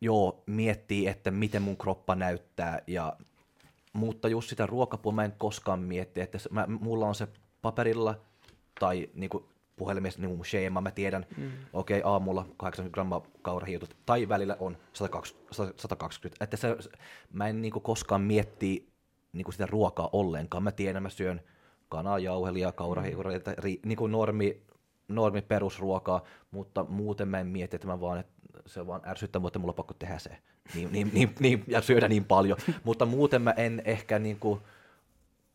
joo, miettii, että miten mun kroppa näyttää, ja, mutta just sitä ruokapuolta mä en koskaan mietti, että mä, mulla on se paperilla tai niinku puhelimessa niin shema, mä tiedän, mm. okei, okay, aamulla 80 grammaa kaurahiutut, tai välillä on 120, 120 että se, mä en niinku koskaan mietti niinku sitä ruokaa ollenkaan, mä tiedän, mä syön kanaa, jauhelia, kaurahiureita, mm. niinku normi, normi perusruokaa, mutta muuten mä en mieti, että mä vaan, että se vaan ärsyttää, mutta mulla on pakko tehdä se niin, niin, niin, niin, ja syödä niin paljon. mutta muuten mä en ehkä niin kuin,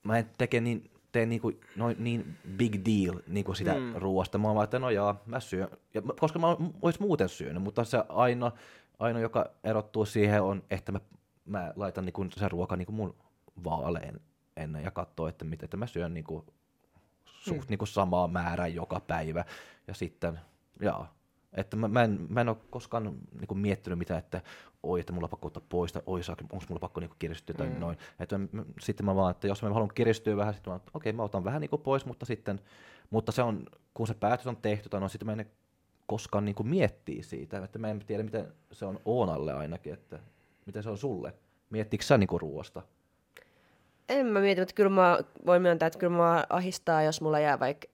mä en teke niin, tee niin, kuin, noin, niin big deal niin kuin sitä mm. ruoasta. Mä oon että no jaa, mä syön, ja, koska mä ois muuten syönyt, mutta se ainoa, ainoa, joka erottuu siihen on, että mä, mä laitan niin kuin se ruoka niin kuin mun vaaleen ennen ja katsoo, että, miten, että mä syön niin kuin, suht mm. niin kuin samaa määrää joka päivä. Ja sitten, jaa, että mä, mä, en, mä en ole koskaan niin kuin, miettinyt mitään, että oi, että mulla on pakko ottaa pois, tai oi, onko mulla pakko niin kuin, kiristyä tai mm. noin. Että mä, sitten mä vaan, että jos mä haluan kiristyä vähän, sitten mä okei, okay, mä otan vähän niin kuin, pois, mutta sitten, mutta se on, kun se päätös on tehty, tai no sitten mä en koskaan niin kuin, miettiä siitä, että mä en tiedä, miten se on Oonalle ainakin, että miten se on sulle. Miettiikö sä niin kuin, ruoasta? En mä mieti, mutta kyllä mä voin myöntää, että kyllä mä ahistaa, jos mulla jää vaikka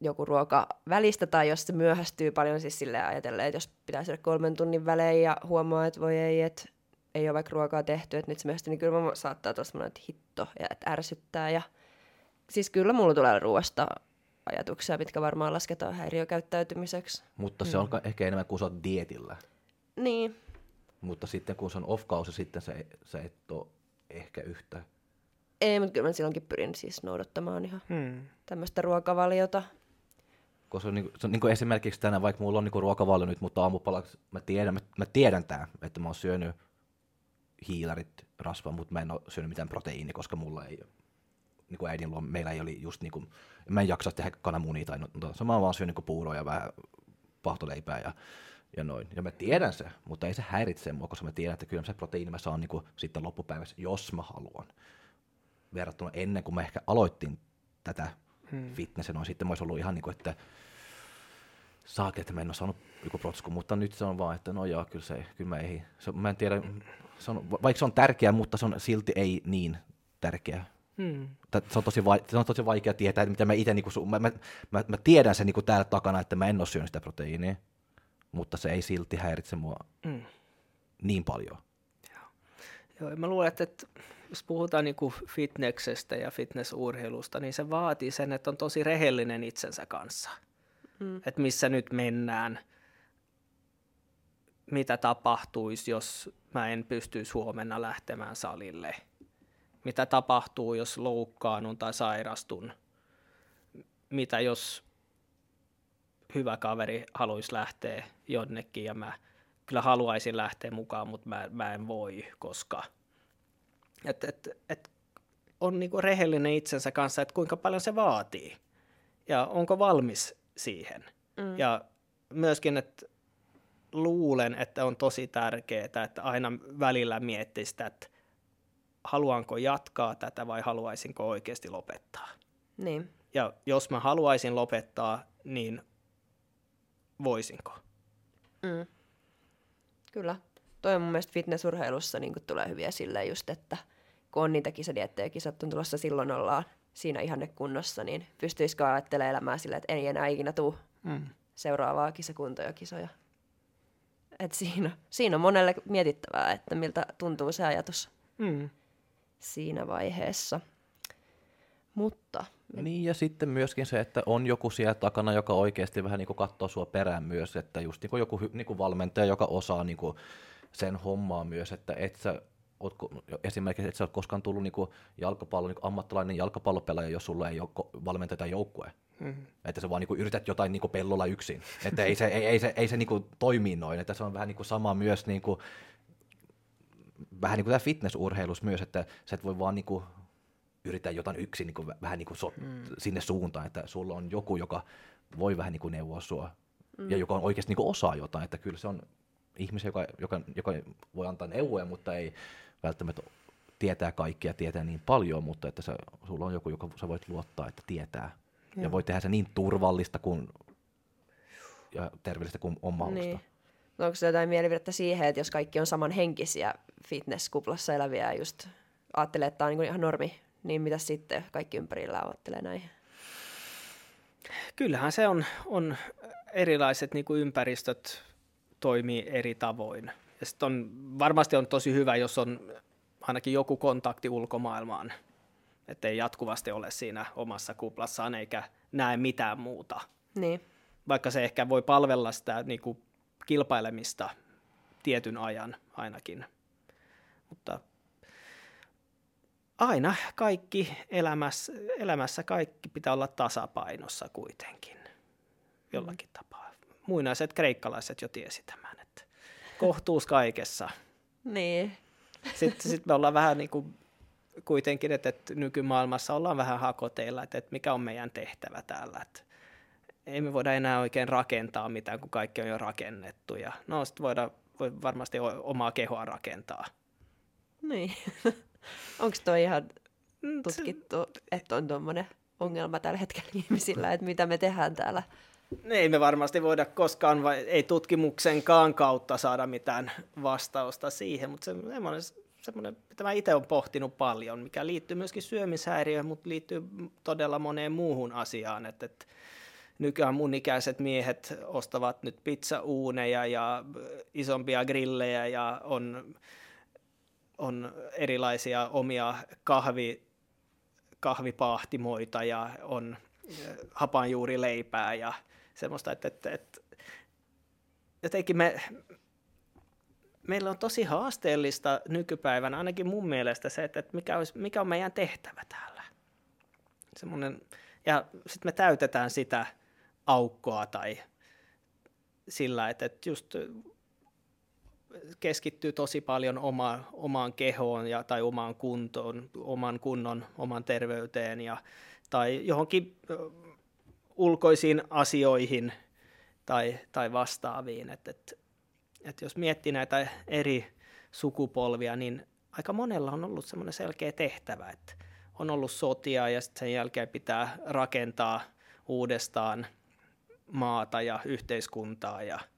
joku ruoka välistä tai jos se myöhästyy paljon siis sille ajatellen, että jos pitää syödä kolmen tunnin välein ja huomaa, että voi ei, että ei ole vaikka ruokaa tehty, että nyt se myöhästyy, niin kyllä mä saattaa tuossa että hitto ja että ärsyttää. Ja, siis kyllä mulla tulee ruoasta ajatuksia, mitkä varmaan lasketaan häiriökäyttäytymiseksi. Mutta se on mm. ehkä enemmän kuin sä oot dietillä. Niin. Mutta sitten kun se on off-kausi, sitten se sä et ole ehkä yhtä. Ei, mutta kyllä mä silloinkin pyrin siis noudattamaan ihan hmm. tämmöistä ruokavaliota koska se on, niin, se on niin esimerkiksi tänään, vaikka mulla on niin ruokavalio nyt, mutta aamupalaksi mä tiedän, mä, mä tiedän tää, että mä oon syönyt hiilarit, rasvaa, mutta mä en ole syönyt mitään proteiinia, koska mulla ei niin kuin äidin luo, meillä ei oli just niin kuin, mä en jaksa tehdä kananmunia tai no, no mä oon vaan syönyt niin puuroa ja vähän pahtoleipää ja, ja noin. Ja mä tiedän se, mutta ei se häiritse mua, koska mä tiedän, että kyllä se proteiini mä saan niin kuin, sitten loppupäivässä, jos mä haluan. Verrattuna ennen kuin mä ehkä aloitin tätä hmm. fitness, no sitten mä olisi ollut ihan niin kuin, että saake, että mä en ole saanut joku protsku, mutta nyt se on vaan, että no joo, kyllä se, kyllä mä ei, se, mä en tiedä, se on, vaikka se on tärkeä, mutta se on silti ei niin tärkeä. Hmm. Se, on tosi vai, se on tosi vaikea tietää, että mitä mä itse, niin kuin, mä, mä, mä, mä, tiedän sen niin kuin täällä takana, että mä en ole syönyt sitä proteiinia, mutta se ei silti häiritse mua hmm. niin paljon. Joo. Joo, mä luulen, että, että jos puhutaan niin kuin fitneksestä ja fitnessurheilusta, niin se vaatii sen, että on tosi rehellinen itsensä kanssa. Mm. Että missä nyt mennään, mitä tapahtuisi, jos mä en pystyisi huomenna lähtemään salille. Mitä tapahtuu, jos loukkaannun tai sairastun. Mitä jos hyvä kaveri haluaisi lähteä jonnekin ja mä kyllä haluaisin lähteä mukaan, mutta mä, mä en voi, koska – että et, et on niinku rehellinen itsensä kanssa, että kuinka paljon se vaatii ja onko valmis siihen. Mm. Ja myöskin, että luulen, että on tosi tärkeää, että aina välillä miettii sitä, että haluanko jatkaa tätä vai haluaisinko oikeasti lopettaa. Niin. Ja jos mä haluaisin lopettaa, niin voisinko? Mm. Kyllä. Toi on mun mielestä fitnessurheilussa niin tulee hyviä sille just, että kun on niitä kisadiettejä, kisat on tulossa silloin ollaan siinä ihannekunnossa, niin pystyisikö ajattelemaan elämää sille, että ei enää ikinä tule mm. seuraavaa kisakuntoja kisoja. Et siinä, siinä on monelle mietittävää, että miltä tuntuu se ajatus mm. siinä vaiheessa. Mutta... Niin ja sitten myöskin se, että on joku siellä takana, joka oikeasti vähän niin kuin katsoo sua perään myös, että just niin kuin joku niin kuin valmentaja, joka osaa niin kuin sen hommaa myös, että et sä ootko, esimerkiksi, että sä oot koskaan tullut niin kuin jalkapallo, niin kuin ammattilainen jalkapallopelaaja, jos sulla ei ole valmentaja tai joukkue. Mm-hmm. Että sä vaan niin kuin yrität jotain niin kuin pellolla yksin. Että ei se, ei, ei se, ei se niin kuin toimi noin. Että se on vähän niin kuin sama myös niin kuin, vähän niin kuin tämä fitnessurheilus myös, että sä et voi vaan niin kuin yrittää jotain yksin niin kuin, vähän niin kuin so, mm. sinne suuntaan, että sulla on joku, joka voi vähän niin kuin neuvoa sua mm. ja joka on oikeasti niin kuin osaa jotain, että kyllä se on ihmisiä, joka, joka, joka voi antaa neuvoja, mutta ei välttämättä tietää kaikkia, tietää niin paljon, mutta että se, sulla on joku, joka sä voit luottaa, että tietää. Ja, ja voi tehdä se niin turvallista kuin ja terveellistä kuin on mahdollista. Niin. No onko se jotain mielipidettä siihen, että jos kaikki on samanhenkisiä fitnesskuplassa eläviä ja just ajattelee, että tämä on niin ihan normi, niin mitä sitten kaikki ympärillä ajattelee näin? Kyllähän se on, on erilaiset niin kuin ympäristöt toimii eri tavoin. Ja on, varmasti on tosi hyvä, jos on ainakin joku kontakti ulkomaailmaan, ettei jatkuvasti ole siinä omassa kuplassaan eikä näe mitään muuta. Niin. Vaikka se ehkä voi palvella sitä niin kuin kilpailemista tietyn ajan ainakin. Mutta aina kaikki elämässä, elämässä kaikki pitää olla tasapainossa kuitenkin jollakin mm. tapaa. Muinaiset kreikkalaiset jo tiesi tämän, että kohtuus kaikessa. niin. Sitten sit me ollaan vähän niin kuin kuitenkin, että, että nykymaailmassa ollaan vähän hakoteilla, että, että mikä on meidän tehtävä täällä. Että ei me voida enää oikein rakentaa mitään, kun kaikki on jo rakennettu. Ja no sitten voidaan voi varmasti omaa kehoa rakentaa. Niin. <laughs> Onko toi ihan mm, tutkittu, että on tuommoinen ongelma tällä hetkellä ihmisillä, että mitä me tehdään täällä? Ei me varmasti voida koskaan, vai ei tutkimuksenkaan kautta saada mitään vastausta siihen, mutta semmoinen, semmoinen mitä mä itse olen pohtinut paljon, mikä liittyy myöskin syömishäiriöön, mutta liittyy todella moneen muuhun asiaan, että, että nykyään mun ikäiset miehet ostavat nyt pizzauuneja ja isompia grillejä ja on on erilaisia omia kahvi, kahvipahtimoita ja on hapanjuurileipää ja semmoista, että, että, että jotenkin me, meillä on tosi haasteellista nykypäivänä, ainakin mun mielestä se, että mikä, olisi, mikä on meidän tehtävä täällä. Semmoinen, ja sitten me täytetään sitä aukkoa tai sillä, että, että just keskittyy tosi paljon oma, omaan kehoon ja, tai omaan kuntoon, oman kunnon, oman terveyteen ja, tai johonkin ulkoisiin asioihin tai, tai vastaaviin. Et, et, et jos miettii näitä eri sukupolvia, niin aika monella on ollut semmoinen selkeä tehtävä, että on ollut sotia ja sitten sen jälkeen pitää rakentaa uudestaan maata ja yhteiskuntaa ja –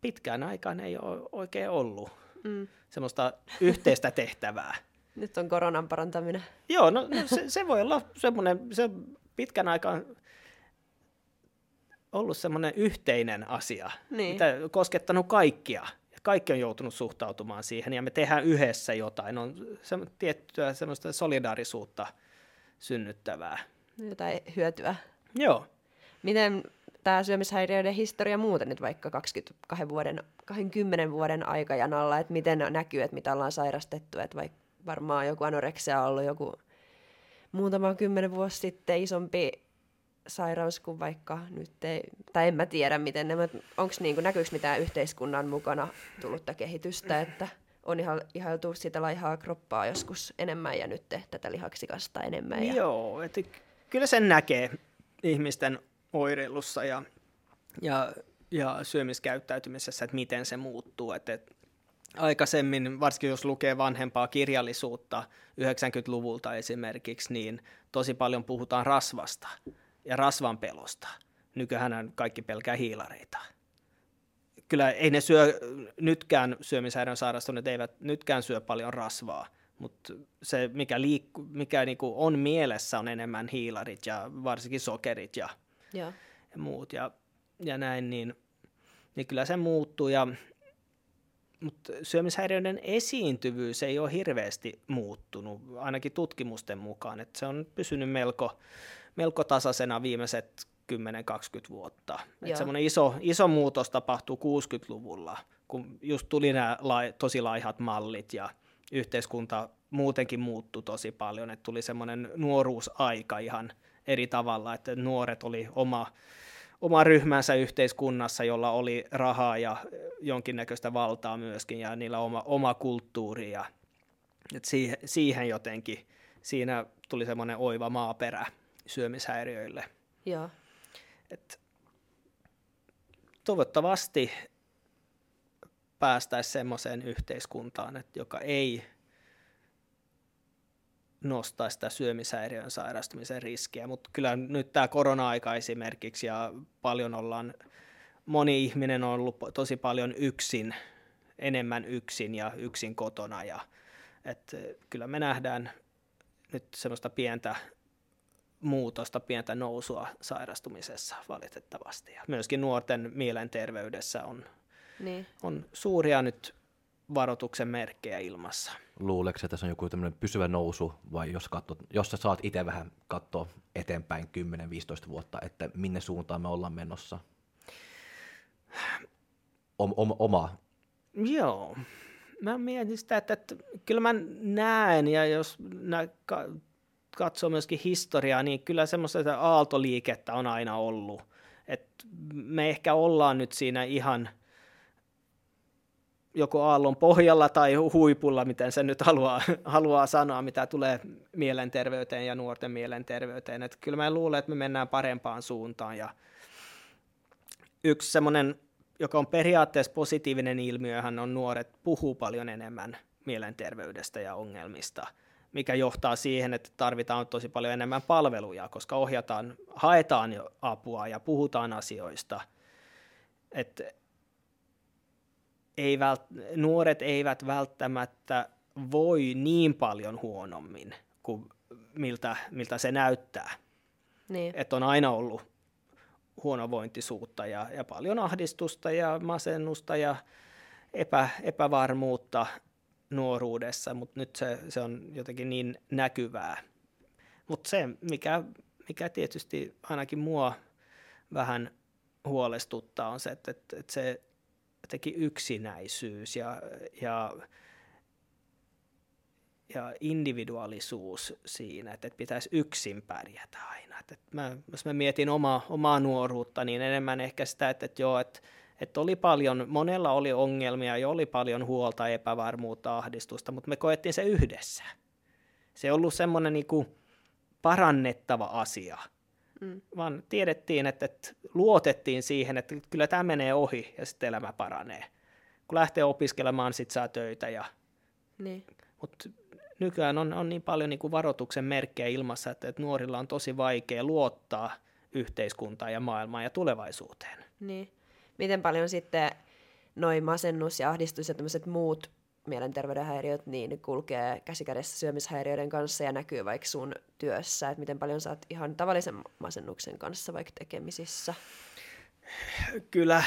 pitkään aikaan ei ole oikein ollut mm. semmoista yhteistä <laughs> tehtävää. Nyt on koronan parantaminen. Joo, no, no se, se voi olla semmoinen, se pitkän aikaan ollut semmoinen yhteinen asia, niin. mitä koskettanut kaikkia. Kaikki on joutunut suhtautumaan siihen ja me tehdään yhdessä jotain. On se, tiettyä semmoista solidaarisuutta synnyttävää. Jotain hyötyä. Joo. Miten tämä syömishäiriöiden historia muuten nyt vaikka 22 vuoden, 20 vuoden aikajanalla, että miten näkyy, että mitä ollaan sairastettu, että vaikka varmaan joku anoreksia on ollut joku muutama kymmenen vuosi sitten isompi sairaus kuin vaikka nyt ei, tai en mä tiedä miten ne, onko niin näkyykö mitään yhteiskunnan mukana tullutta kehitystä, että on ihan ihailtu sitä laihaa kroppaa joskus enemmän ja nyt tätä lihaksikasta enemmän. Ja... Joo, että kyllä sen näkee ihmisten oireilussa ja, ja ja syömiskäyttäytymisessä, että miten se muuttuu. Että, että aikaisemmin, varsinkin jos lukee vanhempaa kirjallisuutta 90-luvulta esimerkiksi, niin tosi paljon puhutaan rasvasta ja rasvan pelosta. Nykyään kaikki pelkää hiilareita. Kyllä ei ne syö, nytkään syömishäiriön sairastuneet eivät nytkään syö paljon rasvaa, mutta se, mikä, liikku, mikä niinku on mielessä, on enemmän hiilarit ja varsinkin sokerit ja, ja. ja muut. Ja, ja näin, niin, niin kyllä se muuttuu. Ja, mutta syömishäiriöiden esiintyvyys ei ole hirveästi muuttunut, ainakin tutkimusten mukaan. Että se on pysynyt melko, melko tasaisena viimeiset 10-20 vuotta. Että semmoinen iso, iso muutos tapahtui 60-luvulla, kun just tuli nämä lai, tosi laihat mallit ja yhteiskunta muutenkin muuttui tosi paljon, että tuli semmoinen nuoruusaika ihan eri tavalla, että nuoret oli oma, oma ryhmänsä yhteiskunnassa, jolla oli rahaa ja jonkinnäköistä valtaa myöskin ja niillä oma, oma kulttuuri ja että siihen, siihen jotenkin, siinä tuli semmoinen oiva maaperä syömishäiriöille. Joo. Et toivottavasti päästäisiin semmoiseen yhteiskuntaan, että joka ei nostaa sitä syömishäiriön sairastumisen riskiä, mutta kyllä nyt tämä korona-aika esimerkiksi ja paljon ollaan, moni ihminen on ollut tosi paljon yksin, enemmän yksin ja yksin kotona ja et kyllä me nähdään nyt semmoista pientä muutosta, pientä nousua sairastumisessa valitettavasti. Ja myöskin nuorten mielenterveydessä on, niin. on suuria nyt varoituksen merkkejä ilmassa. Luuleeko, että tässä on joku tämmöinen pysyvä nousu, vai jos, katsot, jos sä saat itse vähän katsoa eteenpäin 10-15 vuotta, että minne suuntaan me ollaan menossa? Om, om, oma. Joo. Mä mietin sitä, että, että kyllä mä näen, ja jos nä, katsoo myöskin historiaa, niin kyllä semmoista aaltoliikettä on aina ollut. Et me ehkä ollaan nyt siinä ihan joko aallon pohjalla tai huipulla, miten se nyt haluaa, <laughs> haluaa sanoa, mitä tulee mielenterveyteen ja nuorten mielenterveyteen. Et kyllä mä luulen, että me mennään parempaan suuntaan. Ja yksi semmoinen, joka on periaatteessa positiivinen ilmiöhän on nuoret puhuu paljon enemmän mielenterveydestä ja ongelmista – mikä johtaa siihen, että tarvitaan tosi paljon enemmän palveluja, koska ohjataan, haetaan apua ja puhutaan asioista. Et ei vält, nuoret eivät välttämättä voi niin paljon huonommin kuin miltä, miltä se näyttää. Niin. Että on aina ollut huonovointisuutta ja, ja paljon ahdistusta ja masennusta ja epä, epävarmuutta nuoruudessa, mutta nyt se, se on jotenkin niin näkyvää. Mutta se, mikä, mikä tietysti ainakin mua vähän huolestuttaa, on se, että, että, että se jotenkin yksinäisyys ja, ja, ja individuaalisuus siinä, että, että pitäisi yksin pärjätä aina. Että, että mä, jos mä mietin oma, omaa nuoruutta, niin enemmän ehkä sitä, että, että joo, että että oli paljon, monella oli ongelmia ja oli paljon huolta, epävarmuutta, ahdistusta, mutta me koettiin se yhdessä. Se ei ollut semmoinen niin parannettava asia, mm. vaan tiedettiin, että, että luotettiin siihen, että kyllä tämä menee ohi ja sitten elämä paranee. Kun lähtee opiskelemaan, sitten saa töitä. Ja... Niin. Mutta nykyään on, on niin paljon niin kuin varoituksen merkkejä ilmassa, että, että nuorilla on tosi vaikea luottaa yhteiskuntaan ja maailmaan ja tulevaisuuteen. Niin miten paljon sitten noin masennus ja ahdistus ja tämmöiset muut mielenterveyden häiriöt niin kulkee käsikädessä syömishäiriöiden kanssa ja näkyy vaikka sun työssä, että miten paljon sä oot ihan tavallisen masennuksen kanssa vaikka tekemisissä? Kyllä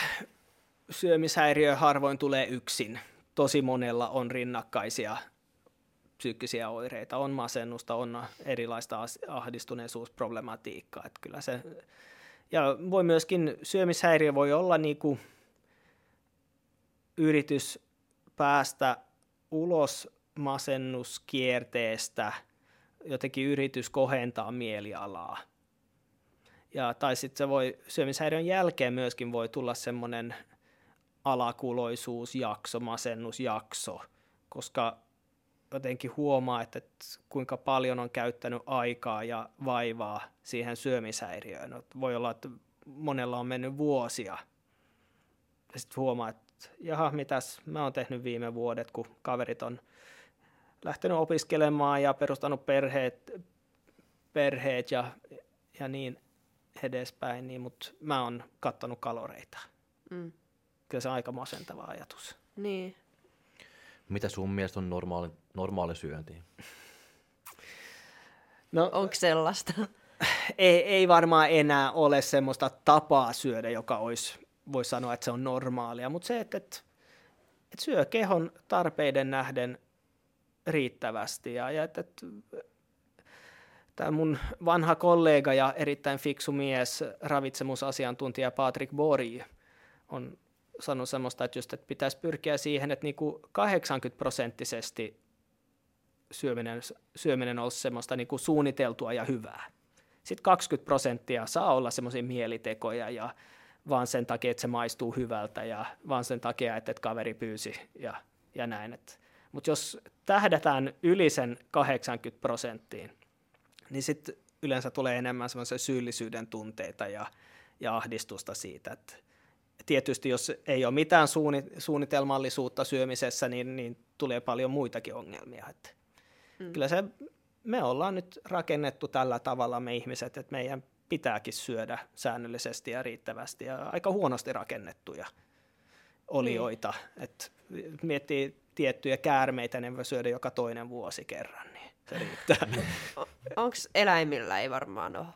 syömishäiriö harvoin tulee yksin. Tosi monella on rinnakkaisia psyykkisiä oireita, on masennusta, on erilaista ahdistuneisuusproblematiikkaa. Että kyllä se ja voi myöskin, syömishäiriö voi olla niin kuin yritys päästä ulos masennuskierteestä, jotenkin yritys kohentaa mielialaa. Ja, tai sitten se voi, syömishäiriön jälkeen myöskin voi tulla semmoinen alakuloisuusjakso, masennusjakso, koska jotenkin huomaa, että, kuinka paljon on käyttänyt aikaa ja vaivaa siihen syömishäiriöön. Voi olla, että monella on mennyt vuosia sitten huomaa, että jaha, mitäs mä oon tehnyt viime vuodet, kun kaverit on lähtenyt opiskelemaan ja perustanut perheet, perheet ja, ja niin edespäin, niin, mutta mä oon kattanut kaloreita. Mm. Kyllä se on aika masentava ajatus. Niin. Mitä sun mielestä on normaali, normaali syönti? No, Onko sellaista? <laughs> ei, ei varmaan enää ole semmoista tapaa syödä, joka olisi, voi sanoa, että se on normaalia, mutta se, että, että, että syö kehon tarpeiden nähden riittävästi ja, ja että, että tämä mun vanha kollega ja erittäin fiksu mies, ravitsemusasiantuntija Patrick Bori, on sanonut semmoista, että, just, että pitäisi pyrkiä siihen, että niinku 80 prosenttisesti syöminen, syöminen olisi semmoista niinku suunniteltua ja hyvää. Sitten 20 prosenttia saa olla semmoisia mielitekoja ja vaan sen takia, että se maistuu hyvältä ja vaan sen takia, että, että kaveri pyysi ja, ja näin. Mutta jos tähdätään yli sen 80 prosenttiin, niin sitten yleensä tulee enemmän semmoisia syyllisyyden tunteita ja, ja ahdistusta siitä, että tietysti jos ei ole mitään suunni, suunnitelmallisuutta syömisessä, niin, niin tulee paljon muitakin ongelmia. Että mm. Kyllä se, me ollaan nyt rakennettu tällä tavalla me ihmiset, että meidän pitääkin syödä säännöllisesti ja riittävästi ja aika huonosti rakennettuja olioita. Mm. että miettii tiettyjä käärmeitä, ne voi syödä joka toinen vuosi kerran, niin se riittää. <laughs> Onko eläimillä ei varmaan ole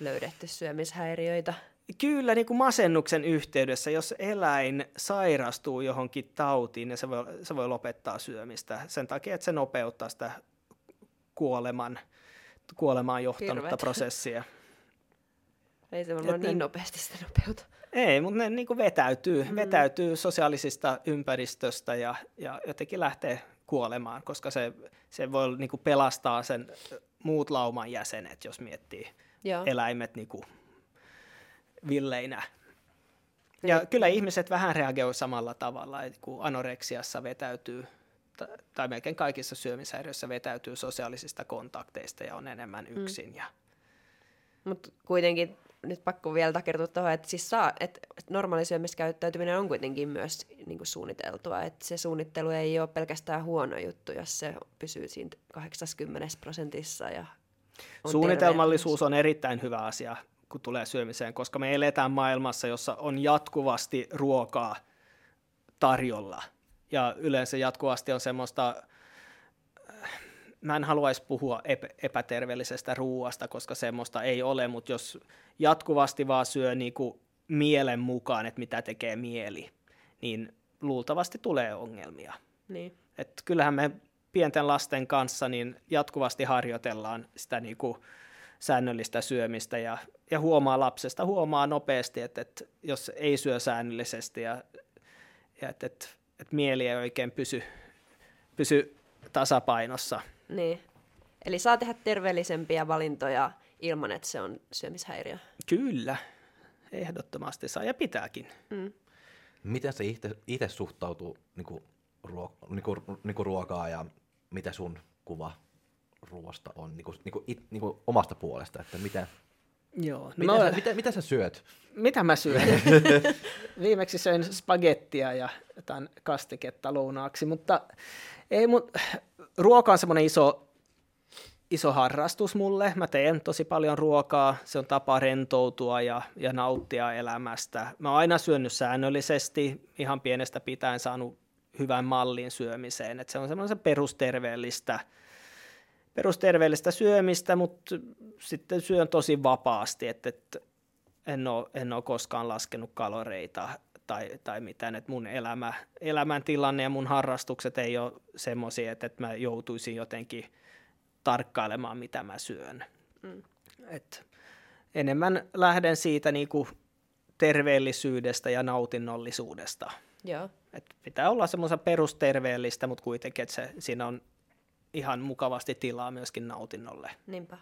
löydetty syömishäiriöitä? Kyllä niin kuin masennuksen yhteydessä, jos eläin sairastuu johonkin tautiin, niin se voi, se voi lopettaa syömistä sen takia, että se nopeuttaa sitä kuoleman, kuolemaan johtanutta Hirvet. prosessia. Ei se varmaan niin nopeasti sitä nopeuta. Ei, mutta ne niin kuin vetäytyy, mm. vetäytyy sosiaalisista ympäristöstä ja, ja jotenkin lähtee kuolemaan, koska se, se voi niin kuin pelastaa sen muut lauman jäsenet, jos miettii Joo. eläimet niin kuin villeinä. Ja kyllä ihmiset vähän reagoivat samalla tavalla, että kun anoreksiassa vetäytyy, tai melkein kaikissa syömishäiriöissä vetäytyy sosiaalisista kontakteista ja on enemmän mm. yksin. Mm. Ja... Mutta kuitenkin nyt pakko vielä takertua tuohon, että, siis saa, että normaali syömiskäyttäytyminen on kuitenkin myös niin kuin suunniteltua. Että se suunnittelu ei ole pelkästään huono juttu, jos se pysyy siinä 80 prosentissa. Ja on Suunnitelmallisuus on erittäin hyvä asia kun tulee syömiseen, koska me eletään maailmassa, jossa on jatkuvasti ruokaa tarjolla. Ja yleensä jatkuvasti on semmoista, mä en haluaisi puhua epäterveellisestä ruuasta, koska semmoista ei ole, mutta jos jatkuvasti vaan syö niin kuin mielen mukaan, että mitä tekee mieli, niin luultavasti tulee ongelmia. Niin. Et kyllähän me pienten lasten kanssa niin jatkuvasti harjoitellaan sitä niin kuin säännöllistä syömistä ja, ja huomaa lapsesta, huomaa nopeasti, että, että jos ei syö säännöllisesti ja, ja että, että, että mieli ei oikein pysy, pysy tasapainossa. Niin. Eli saa tehdä terveellisempiä valintoja ilman, että se on syömishäiriö. Kyllä, ehdottomasti saa ja pitääkin. Mm. Miten se itse suhtautuu niin kuin, ruo, niin kuin, niin kuin ruokaa ja mitä sun kuva ruoasta on niin kuin, niin kuin, it, niin kuin omasta puolesta, että mitä, Joo. No mitä, mä, sä, mitä, mitä sä syöt? Mitä mä syön? <laughs> Viimeksi söin spagettia ja jotain kastiketta lounaaksi, mutta ei mun, ruoka on semmoinen iso, iso harrastus mulle. Mä teen tosi paljon ruokaa, se on tapa rentoutua ja, ja nauttia elämästä. Mä oon aina syönyt säännöllisesti, ihan pienestä pitäen saanut hyvän mallin syömiseen, että se on semmoinen perusterveellistä – perusterveellistä syömistä, mutta sitten syön tosi vapaasti, että, että en, ole, en ole koskaan laskenut kaloreita tai, tai mitään, että mun elämä, elämäntilanne ja mun harrastukset ei ole semmoisia, että, että mä joutuisin jotenkin tarkkailemaan, mitä mä syön. Mm. Et enemmän lähden siitä niinku terveellisyydestä ja nautinnollisuudesta. Joo. Et pitää olla semmoista perusterveellistä, mutta kuitenkin, että se, siinä on ihan mukavasti tilaa myöskin nautinnolle. Niinpä.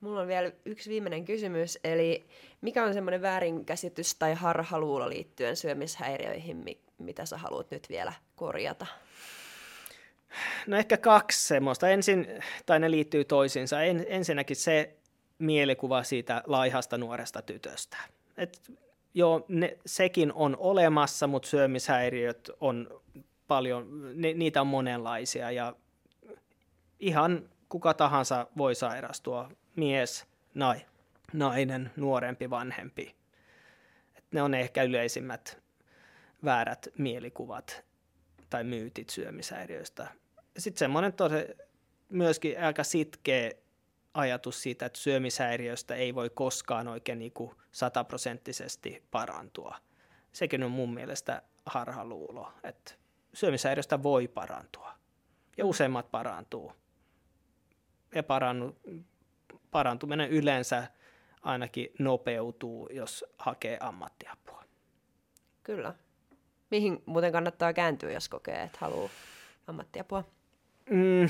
Mulla on vielä yksi viimeinen kysymys, eli mikä on semmoinen väärinkäsitys tai harhaluulo liittyen syömishäiriöihin, mitä sä haluat nyt vielä korjata? No ehkä kaksi semmoista. Ensin, tai ne liittyy toisiinsa. En, ensinnäkin se mielikuva siitä laihasta nuoresta tytöstä. Et joo, ne, sekin on olemassa, mutta syömishäiriöt on paljon, ne, niitä on monenlaisia ja ihan kuka tahansa voi sairastua, mies, nai, nainen, nuorempi, vanhempi. Et ne on ehkä yleisimmät väärät mielikuvat tai myytit syömishäiriöistä. Sitten semmoinen tosi, myöskin aika sitkeä ajatus siitä, että syömishäiriöstä ei voi koskaan oikein niin kuin sataprosenttisesti parantua. Sekin on mun mielestä harhaluulo, että syömishäiriöstä voi parantua. Ja useimmat parantuu. Ja parannu, parantuminen yleensä ainakin nopeutuu, jos hakee ammattiapua. Kyllä. Mihin muuten kannattaa kääntyä, jos kokee, että haluaa ammattiapua? Mm,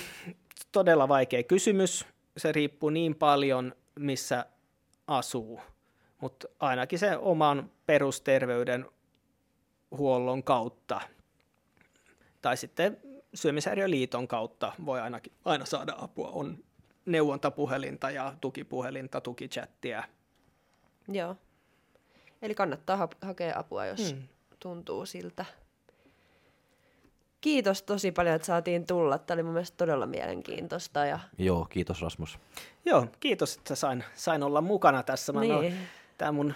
todella vaikea kysymys. Se riippuu niin paljon, missä asuu. Mutta ainakin se oman perusterveyden huollon kautta tai sitten Syömishäiriöliiton kautta voi ainakin aina saada apua. On neuvontapuhelinta ja tukipuhelinta, tukichattia. Joo. Eli kannattaa ha- hakea apua, jos hmm. tuntuu siltä. Kiitos tosi paljon, että saatiin tulla. Tämä oli mun mielestä todella mielenkiintoista. Ja... Joo, kiitos Rasmus. Joo, kiitos, että sain, sain olla mukana tässä. Mä niin. Tämä mun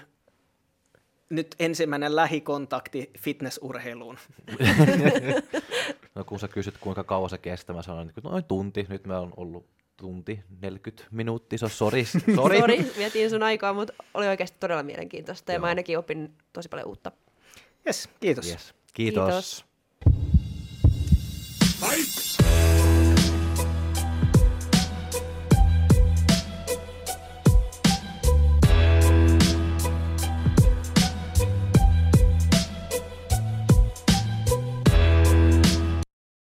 nyt ensimmäinen lähikontakti fitnessurheiluun. <laughs> no kun sä kysyt, kuinka kauan se kestää, mä sanoin, että noin tunti. Nyt mä on ollut tunti, 40 minuuttia, se on sori. Sori, <laughs> sori vietiin sun aikaa, mutta oli oikeasti todella mielenkiintoista ja Joo. mä ainakin opin tosi paljon uutta. Yes, kiitos. Yes. Kiitos. kiitos.